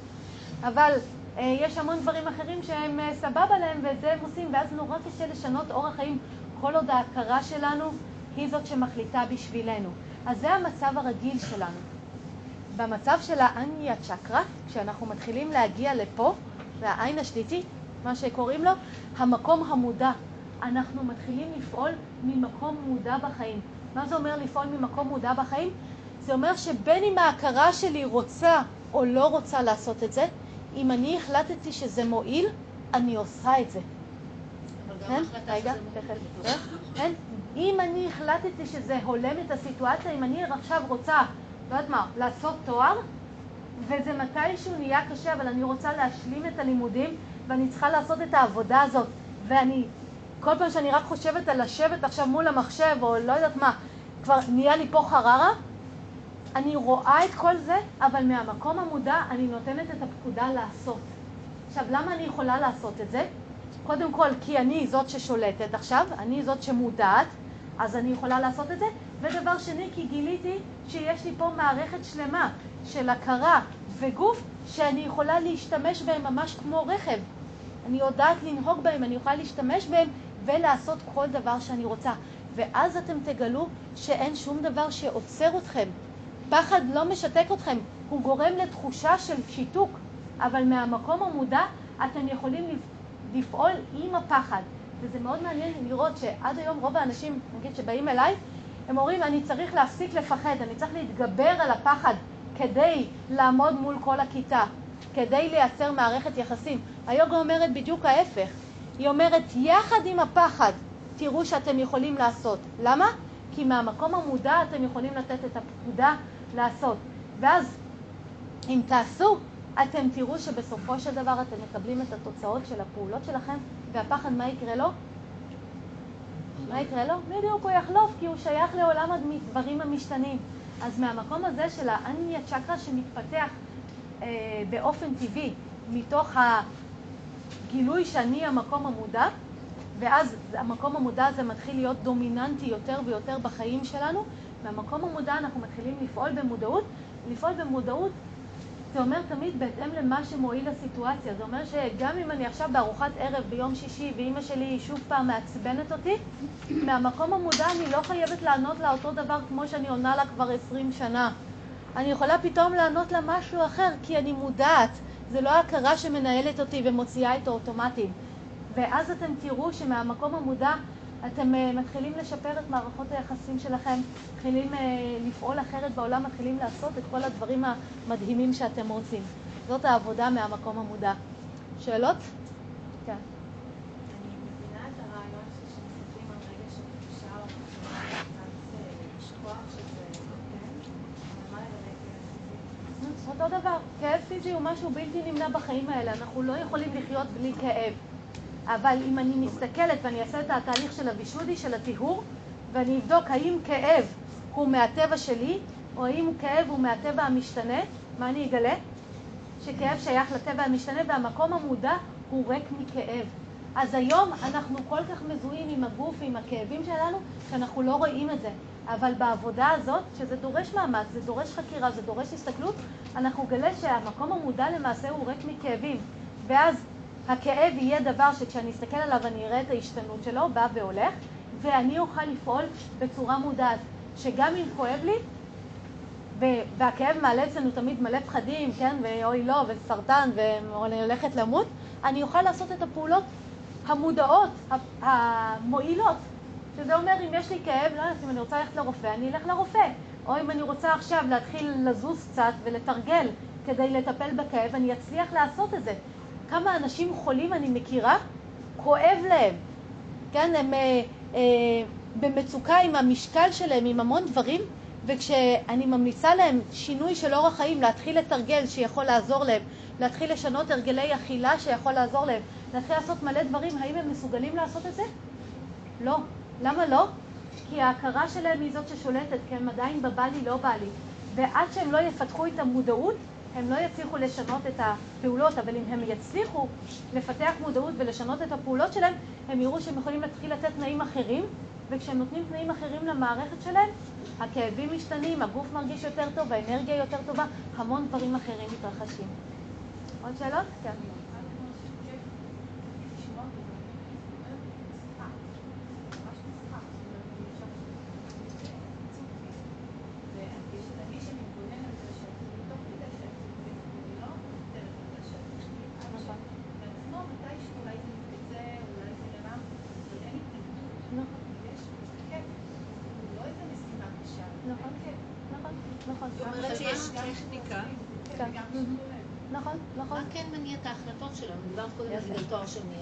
אבל אה, יש המון דברים אחרים שהם אה, סבבה להם ואת זה הם עושים, ואז נורא קשה לשנות אורח חיים כל עוד ההכרה שלנו היא זאת שמחליטה בשבילנו. אז זה המצב הרגיל שלנו. במצב של האניה צ'קרה, כשאנחנו מתחילים להגיע לפה, והעין השליטית, מה שקוראים לו, המקום המודע. אנחנו מתחילים לפעול ממקום מודע בחיים. מה זה אומר לפעול ממקום מודע בחיים? זה אומר שבין אם ההכרה שלי רוצה או לא רוצה לעשות את זה, אם אני החלטתי שזה מועיל, אני עושה את זה. כן? רגע, תכף. כן? אם אני החלטתי שזה הולם את הסיטואציה, אם אני עכשיו רוצה, לא יודעת מה, לעשות תואר, וזה מתישהו נהיה קשה, אבל אני רוצה להשלים את הלימודים, ואני צריכה לעשות את העבודה הזאת. ואני, כל פעם שאני רק חושבת על לשבת עכשיו מול המחשב, או לא יודעת מה, כבר נהיה לי פה חררה, אני רואה את כל זה, אבל מהמקום המודע אני נותנת את הפקודה לעשות. עכשיו, למה אני יכולה לעשות את זה? קודם כל, כי אני זאת ששולטת עכשיו, אני זאת שמודעת, אז אני יכולה לעשות את זה. ודבר שני, כי גיליתי שיש לי פה מערכת שלמה של הכרה וגוף שאני יכולה להשתמש בהם ממש כמו רכב. אני יודעת לנהוג בהם, אני יכולה להשתמש בהם ולעשות כל דבר שאני רוצה. ואז אתם תגלו שאין שום דבר שעוצר אתכם. פחד לא משתק אתכם, הוא גורם לתחושה של שיתוק, אבל מהמקום המודע אתם יכולים לפעול עם הפחד. וזה מאוד מעניין לראות שעד היום רוב האנשים, נגיד, שבאים אליי, הם אומרים, אני צריך להפסיק לפחד, אני צריך להתגבר על הפחד כדי לעמוד מול כל הכיתה, כדי לייצר מערכת יחסים. היוגה אומרת בדיוק ההפך. היא אומרת, יחד עם הפחד, תראו שאתם יכולים לעשות. למה? כי מהמקום המודע אתם יכולים לתת את הפקודה לעשות. ואז, אם תעשו, אתם תראו שבסופו של דבר אתם מקבלים את התוצאות של הפעולות שלכם, והפחד, מה יקרה לו? מה יקרה לו? בדיוק, הוא יחלוף, כי הוא שייך לעולם הדברים המשתנים. אז מהמקום הזה של האניה צ'קרה שמתפתח אה, באופן טבעי, מתוך הגילוי שאני המקום המודע, ואז המקום המודע הזה מתחיל להיות דומיננטי יותר ויותר בחיים שלנו, מהמקום המודע אנחנו מתחילים לפעול במודעות. לפעול במודעות זה אומר תמיד בהתאם למה שמועיל לסיטואציה. זה אומר שגם אם אני עכשיו בארוחת ערב ביום שישי ואימא שלי שוב פעם מעצבנת אותי, מהמקום המודע אני לא חייבת לענות לה אותו דבר כמו שאני עונה לה כבר עשרים שנה. אני יכולה פתאום לענות לה משהו אחר כי אני מודעת. זה לא הכרה שמנהלת אותי ומוציאה את האוטומטים. ואז אתם תראו שמהמקום המודע אתם uh, מתחילים לשפר את מערכות היחסים שלכם, מתחילים uh, לפעול אחרת בעולם, מתחילים לעשות את כל הדברים המדהימים שאתם רוצים. זאת העבודה מהמקום המודע. שאלות? כן. אה, פיזי? אותו דבר, כאב פיזי הוא משהו בלתי נמנע בחיים האלה, אנחנו לא יכולים לחיות בלי כאב. אבל אם אני מסתכלת ואני אעשה את התהליך של הווישודי, של הטיהור, ואני אבדוק האם כאב הוא מהטבע שלי, או האם כאב הוא מהטבע המשתנה, מה אני אגלה? שכאב שייך לטבע המשתנה והמקום המודע הוא ריק מכאב. אז היום אנחנו כל כך מזוהים עם הגוף ועם הכאבים שלנו, שאנחנו לא רואים את זה. אבל בעבודה הזאת, שזה דורש מאמץ, זה דורש חקירה, זה דורש הסתכלות, אנחנו נגלה שהמקום המודע למעשה הוא ריק מכאבים. ואז הכאב יהיה דבר שכשאני אסתכל עליו אני אראה את ההשתנות שלו, בא והולך, ואני אוכל לפעול בצורה מודעת, שגם אם כואב לי, והכאב מעלה אצלנו תמיד מלא פחדים, כן, ואוי לא, וסרטן, ואני הולכת למות, אני אוכל לעשות את הפעולות המודעות, המועילות. שזה אומר, אם יש לי כאב, לא יודעת, אם אני רוצה ללכת לרופא, אני אלך לרופא. או אם אני רוצה עכשיו להתחיל לזוז קצת ולתרגל כדי לטפל בכאב, אני אצליח לעשות את זה. כמה אנשים חולים אני מכירה, כואב להם, כן, הם אה, אה, במצוקה עם המשקל שלהם, עם המון דברים, וכשאני ממליצה להם שינוי של אורח חיים, להתחיל לתרגל שיכול לעזור להם, להתחיל לשנות הרגלי אכילה שיכול לעזור להם, להתחיל לעשות מלא דברים, האם הם מסוגלים לעשות את זה? לא. למה לא? כי ההכרה שלהם היא זאת ששולטת, כי הם עדיין בבא לי, לא בא לי. ועד שהם לא יפתחו את המודעות, הם לא יצליחו לשנות את הפעולות, אבל אם הם יצליחו לפתח מודעות ולשנות את הפעולות שלהם, הם יראו שהם יכולים להתחיל לתת תנאים אחרים, וכשהם נותנים תנאים אחרים למערכת שלהם, הכאבים משתנים, הגוף מרגיש יותר טוב, האנרגיה יותר טובה, המון דברים אחרים מתרחשים. עוד שאלות? כן. נכון, נכון. מה כן מניע את ההחלטות שלנו? דיברת קודם על תואר שני.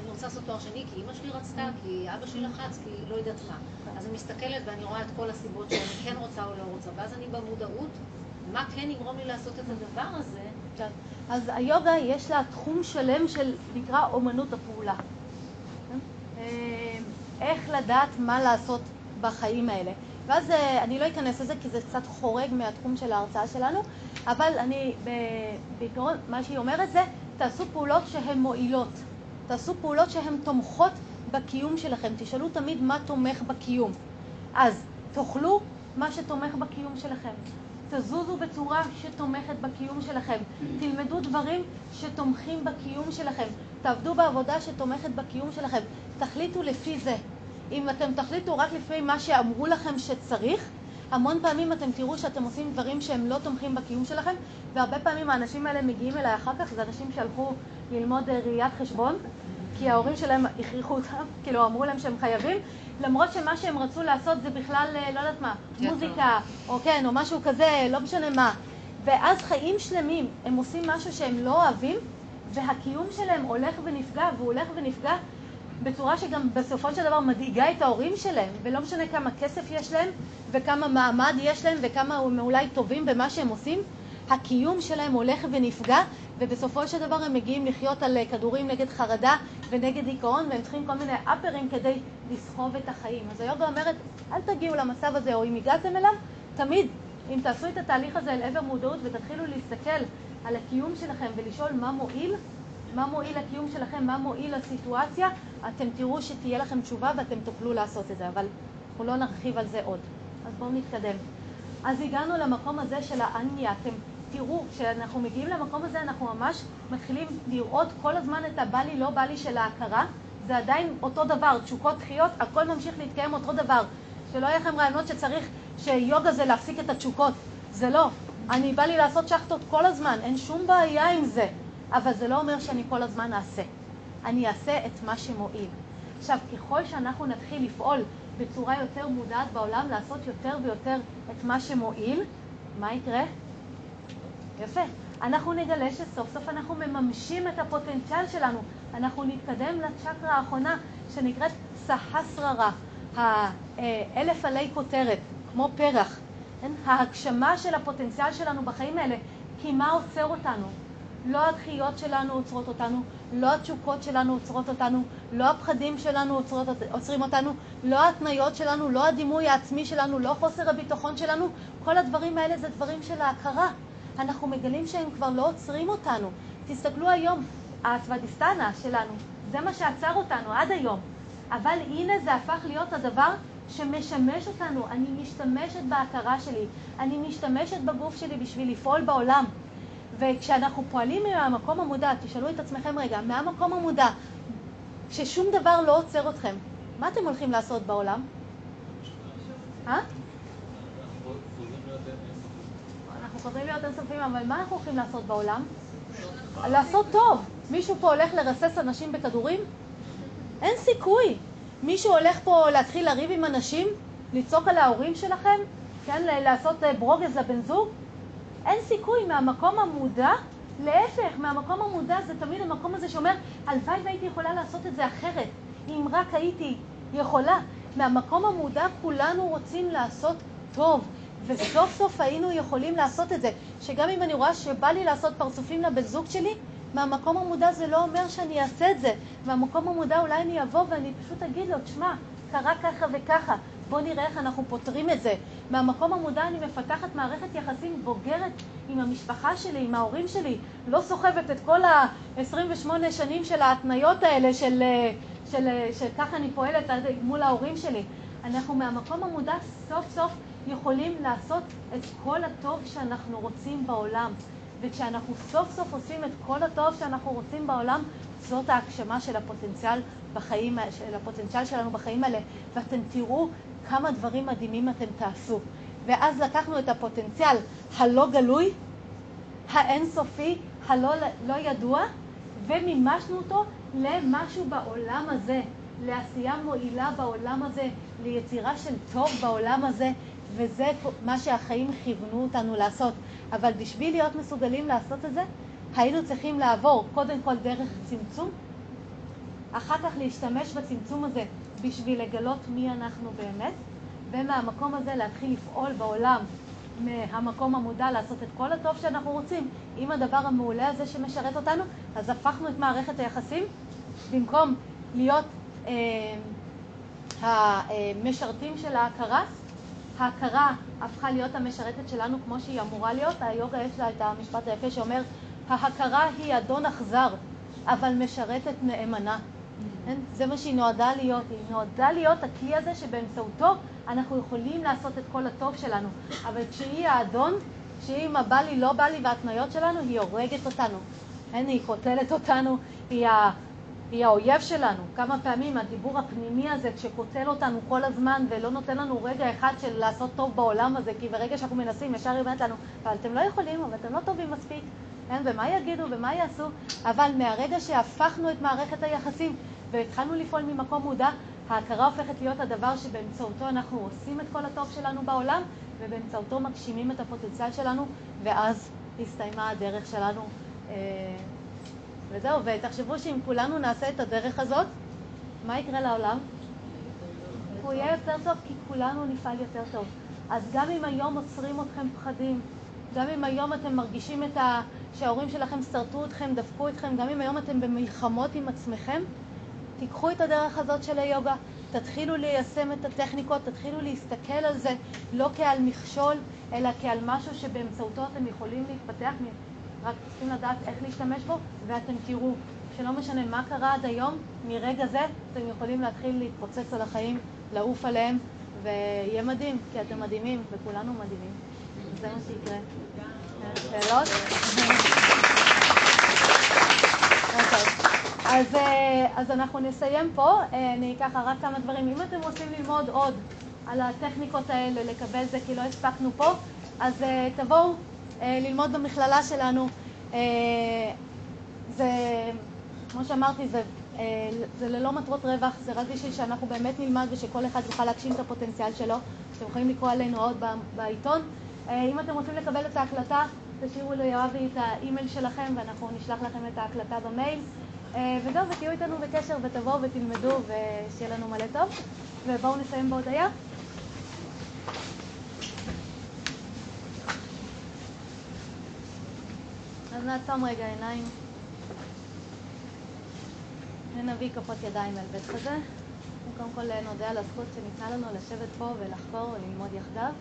אני רוצה לעשות תואר שני כי אימא שלי רצתה, כי אבא שלי לחץ, כי לא יודעת מה. אז אני מסתכלת ואני רואה את כל הסיבות שאני כן רוצה או לא רוצה, ואז אני במודעות מה כן יגרום לי לעשות את הדבר הזה? כן. אז היוגה יש לה תחום שלם של נקרא אומנות הפעולה. כן? אה, איך לדעת מה לעשות בחיים האלה. ואז אה, אני לא אכנס לזה כי זה קצת חורג מהתחום של ההרצאה שלנו, אבל אני, בעיקרון, מה שהיא אומרת זה, תעשו פעולות שהן מועילות. תעשו פעולות שהן תומכות בקיום שלכם. תשאלו תמיד מה תומך בקיום. אז תאכלו מה שתומך בקיום שלכם. תזוזו בצורה שתומכת בקיום שלכם. תלמדו דברים שתומכים בקיום שלכם. תעבדו בעבודה שתומכת בקיום שלכם. תחליטו לפי זה. אם אתם תחליטו רק לפי מה שאמרו לכם שצריך, המון פעמים אתם תראו שאתם עושים דברים שהם לא תומכים בקיום שלכם, והרבה פעמים האנשים האלה מגיעים אליי אחר כך, זה אנשים שהלכו ללמוד אה, ראיית חשבון, כי ההורים שלהם הכריחו אותם, כאילו אמרו להם שהם חייבים, למרות שמה שהם רצו לעשות זה בכלל, אה, לא יודעת מה, מוזיקה, או כן, או משהו כזה, לא משנה מה. ואז חיים שלמים, הם עושים משהו שהם לא אוהבים, והקיום שלהם הולך ונפגע, והוא הולך ונפגע בצורה שגם בסופו של דבר מדאיגה את ההורים שלהם, ולא משנה כמה כסף יש להם, וכמה מעמד יש להם, וכמה הם אולי טובים במה שהם עושים, הקיום שלהם הולך ונפגע, ובסופו של דבר הם מגיעים לחיות על כדורים נגד חרדה ונגד דיכאון, והם צריכים כל מיני אפרים כדי לסחוב את החיים. אז היוגה אומרת, אל תגיעו למצב הזה, או אם הגעתם אליו, תמיד, אם תעשו את התהליך הזה אל עבר מודעות ותתחילו להסתכל על הקיום שלכם ולשאול מה מועיל, מה מועיל לקיום שלכם, מה מועיל לסיטואציה, אתם תראו שתהיה לכם תשובה ואתם תוכלו לעשות את זה, אבל אנחנו לא נרחיב על זה עוד. אז בואו נתקדם. אז הגענו למקום הזה של האניה. אתם תראו, כשאנחנו מגיעים למקום הזה אנחנו ממש מתחילים לראות כל הזמן את הבא לי, לא בא לי של ההכרה. זה עדיין אותו דבר, תשוקות, דחיות, הכל ממשיך להתקיים אותו דבר. שלא יהיה לכם רעיונות שצריך, שיוגה זה להפסיק את התשוקות. זה לא. אני בא לי לעשות שחטות כל הזמן, אין שום בעיה עם זה. אבל זה לא אומר שאני כל הזמן אעשה. אני אעשה את מה שמועיל. עכשיו, ככל שאנחנו נתחיל לפעול בצורה יותר מודעת בעולם, לעשות יותר ויותר את מה שמועיל, מה יקרה? יפה. אנחנו נגלה שסוף סוף אנחנו מממשים את הפוטנציאל שלנו. אנחנו נתקדם לצ'קרה האחרונה שנקראת סהסררה, האלף עלי כותרת, כמו פרח. כן? ההגשמה של הפוטנציאל שלנו בחיים האלה, כי מה עוצר אותנו? לא הדחיות שלנו עוצרות אותנו, לא התשוקות שלנו עוצרות אותנו, לא הפחדים שלנו עוצרות, עוצרים אותנו, לא ההתניות שלנו, לא הדימוי העצמי שלנו, לא חוסר הביטחון שלנו, כל הדברים האלה זה דברים של ההכרה. אנחנו מגלים שהם כבר לא עוצרים אותנו. תסתכלו היום, האסוודיסטנה שלנו, זה מה שעצר אותנו עד היום. אבל הנה זה הפך להיות הדבר שמשמש אותנו. אני משתמשת בהכרה שלי, אני משתמשת בגוף שלי בשביל לפעול בעולם. וכשאנחנו פועלים מהמקום המודע, תשאלו את עצמכם רגע, מהמקום המודע, כששום דבר לא עוצר אתכם, מה אתם הולכים לעשות בעולם? אה? אנחנו חוזרים להיות אינסופיים, אבל מה אנחנו הולכים לעשות בעולם? לעשות טוב. מישהו פה הולך לרסס אנשים בכדורים? אין סיכוי. מישהו הולך פה להתחיל לריב עם אנשים? לצעוק על ההורים שלכם? כן, לעשות אה, ברוגז לבן זוג? אין סיכוי מהמקום המודע, להפך, מהמקום המודע זה תמיד המקום הזה שאומר, הלוואי והייתי יכולה לעשות את זה אחרת, אם רק הייתי יכולה. מהמקום המודע כולנו רוצים לעשות טוב, וסוף סוף היינו יכולים לעשות את זה. שגם אם אני רואה שבא לי לעשות פרצופים לבן זוג שלי, מהמקום המודע זה לא אומר שאני אעשה את זה. מהמקום המודע אולי אני אבוא ואני פשוט אגיד לו, תשמע, קרה ככה וככה, בוא נראה איך אנחנו פותרים את זה. מהמקום המודע אני מפתחת מערכת יחסים בוגרת עם המשפחה שלי, עם ההורים שלי, לא סוחבת את כל ה-28 שנים של ההתניות האלה של, של, של, ככה אני פועלת מול ההורים שלי. אנחנו מהמקום המודע סוף סוף יכולים לעשות את כל הטוב שאנחנו רוצים בעולם. וכשאנחנו סוף סוף עושים את כל הטוב שאנחנו רוצים בעולם, זאת ההגשמה של הפוטנציאל, בחיים, של הפוטנציאל שלנו בחיים האלה. ואתם תראו כמה דברים מדהימים אתם תעשו. ואז לקחנו את הפוטנציאל הלא גלוי, האינסופי, הלא לא ידוע, ומימשנו אותו למשהו בעולם הזה, לעשייה מועילה בעולם הזה, ליצירה של טוב בעולם הזה, וזה מה שהחיים כיוונו אותנו לעשות. אבל בשביל להיות מסוגלים לעשות את זה, היינו צריכים לעבור קודם כל דרך צמצום, אחר כך להשתמש בצמצום הזה בשביל לגלות מי אנחנו באמת, ומהמקום הזה להתחיל לפעול בעולם מהמקום המודע לעשות את כל הטוב שאנחנו רוצים עם הדבר המעולה הזה שמשרת אותנו, אז הפכנו את מערכת היחסים במקום להיות אה, המשרתים של ההכרה, ההכרה הפכה להיות המשרתת שלנו כמו שהיא אמורה להיות. היוגה יש לה את המשפט היפה שאומר, ההכרה היא אדון אכזר, אבל משרתת נאמנה. כן? זה מה שהיא נועדה להיות. היא נועדה להיות הכלי הזה שבאמצעותו אנחנו יכולים לעשות את כל הטוב שלנו. אבל כשהיא האדון, כשהיא עם הבא לי, לא בא לי וההתניות שלנו, היא הורגת אותנו. כן? היא קוטלת אותנו, היא ה... היא האויב שלנו. כמה פעמים הדיבור הפנימי הזה, כשקוטל אותנו כל הזמן ולא נותן לנו רגע אחד של לעשות טוב בעולם הזה, כי ברגע שאנחנו מנסים, ישר היא אומרת לנו, אבל אתם לא יכולים, אבל אתם לא טובים מספיק, כן? ומה יגידו ומה יעשו? אבל מהרגע שהפכנו את מערכת היחסים והתחלנו לפעול ממקום מודע, ההכרה הופכת להיות הדבר שבאמצעותו אנחנו עושים את כל הטוב שלנו בעולם, ובאמצעותו מגשימים את הפוטנציאל שלנו, ואז הסתיימה הדרך שלנו. אה, וזהו, ותחשבו שאם כולנו נעשה את הדרך הזאת, מה יקרה לעולם? הוא יהיה יותר טוב כי כולנו נפעל יותר טוב. אז גם אם היום עוצרים אתכם פחדים, גם אם היום אתם מרגישים את ה... שההורים שלכם סרטו אתכם, דפקו אתכם, גם אם היום אתם במלחמות עם עצמכם, תיקחו את הדרך הזאת של היוגה, תתחילו ליישם את הטכניקות, תתחילו להסתכל על זה לא כעל מכשול, אלא כעל משהו שבאמצעותו אתם יכולים להתפתח רק צריכים לדעת איך להשתמש בו, ואתם תראו שלא משנה מה קרה עד היום, מרגע זה אתם יכולים להתחיל להתפוצץ על החיים, לעוף עליהם, ויהיה מדהים, כי אתם מדהימים, וכולנו מדהימים. זה מה שיקרה. שאלות? אז, אה, אז אנחנו נסיים פה, אה, אני ככה רק כמה דברים. אם אתם רוצים ללמוד עוד על הטכניקות האלה, לקבל זה כי לא הספקנו פה, אז אה, תבואו ללמוד במכללה שלנו. זה, כמו שאמרתי, זה, זה ללא מטרות רווח, זה רק בשביל שאנחנו באמת נלמד ושכל אחד יוכל להגשים את הפוטנציאל שלו. אתם יכולים לקרוא עלינו עוד בעיתון. אם אתם רוצים לקבל את ההקלטה, תשאירו ליואבי את האימייל שלכם ואנחנו נשלח לכם את ההקלטה במייל. וזהו, ותהיו איתנו בקשר ותבואו ותלמדו ושיהיה לנו מלא טוב. ובואו נסיים בהודיה. אז נעצום רגע עיניים ונביא כפות ידיים אל בית חזה. קודם כל נודה על הזכות שניתנה לנו לשבת פה ולחקור וללמוד יחדיו.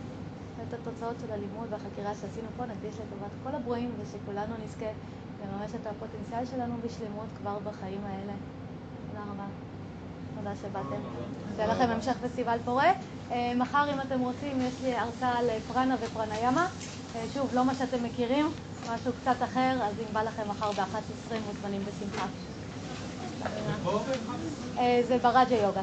את התוצאות של הלימוד והחקירה שעשינו פה נקדיש לטובת כל הברואים ושכולנו נזכה לממש את הפוטנציאל שלנו בשלמות כבר בחיים האלה. תודה רבה. תודה שבאתם. שיהיה לכם המשך פסטיבל פורה. אה, מחר, אם אתם רוצים, יש לי הרצאה על פרנה ופרניאמה. אה, שוב, לא מה שאתם מכירים. משהו קצת אחר, אז אם בא לכם מחר ב-11 מוזמנים בשמחה. אה, זה ברג'ה יוגה.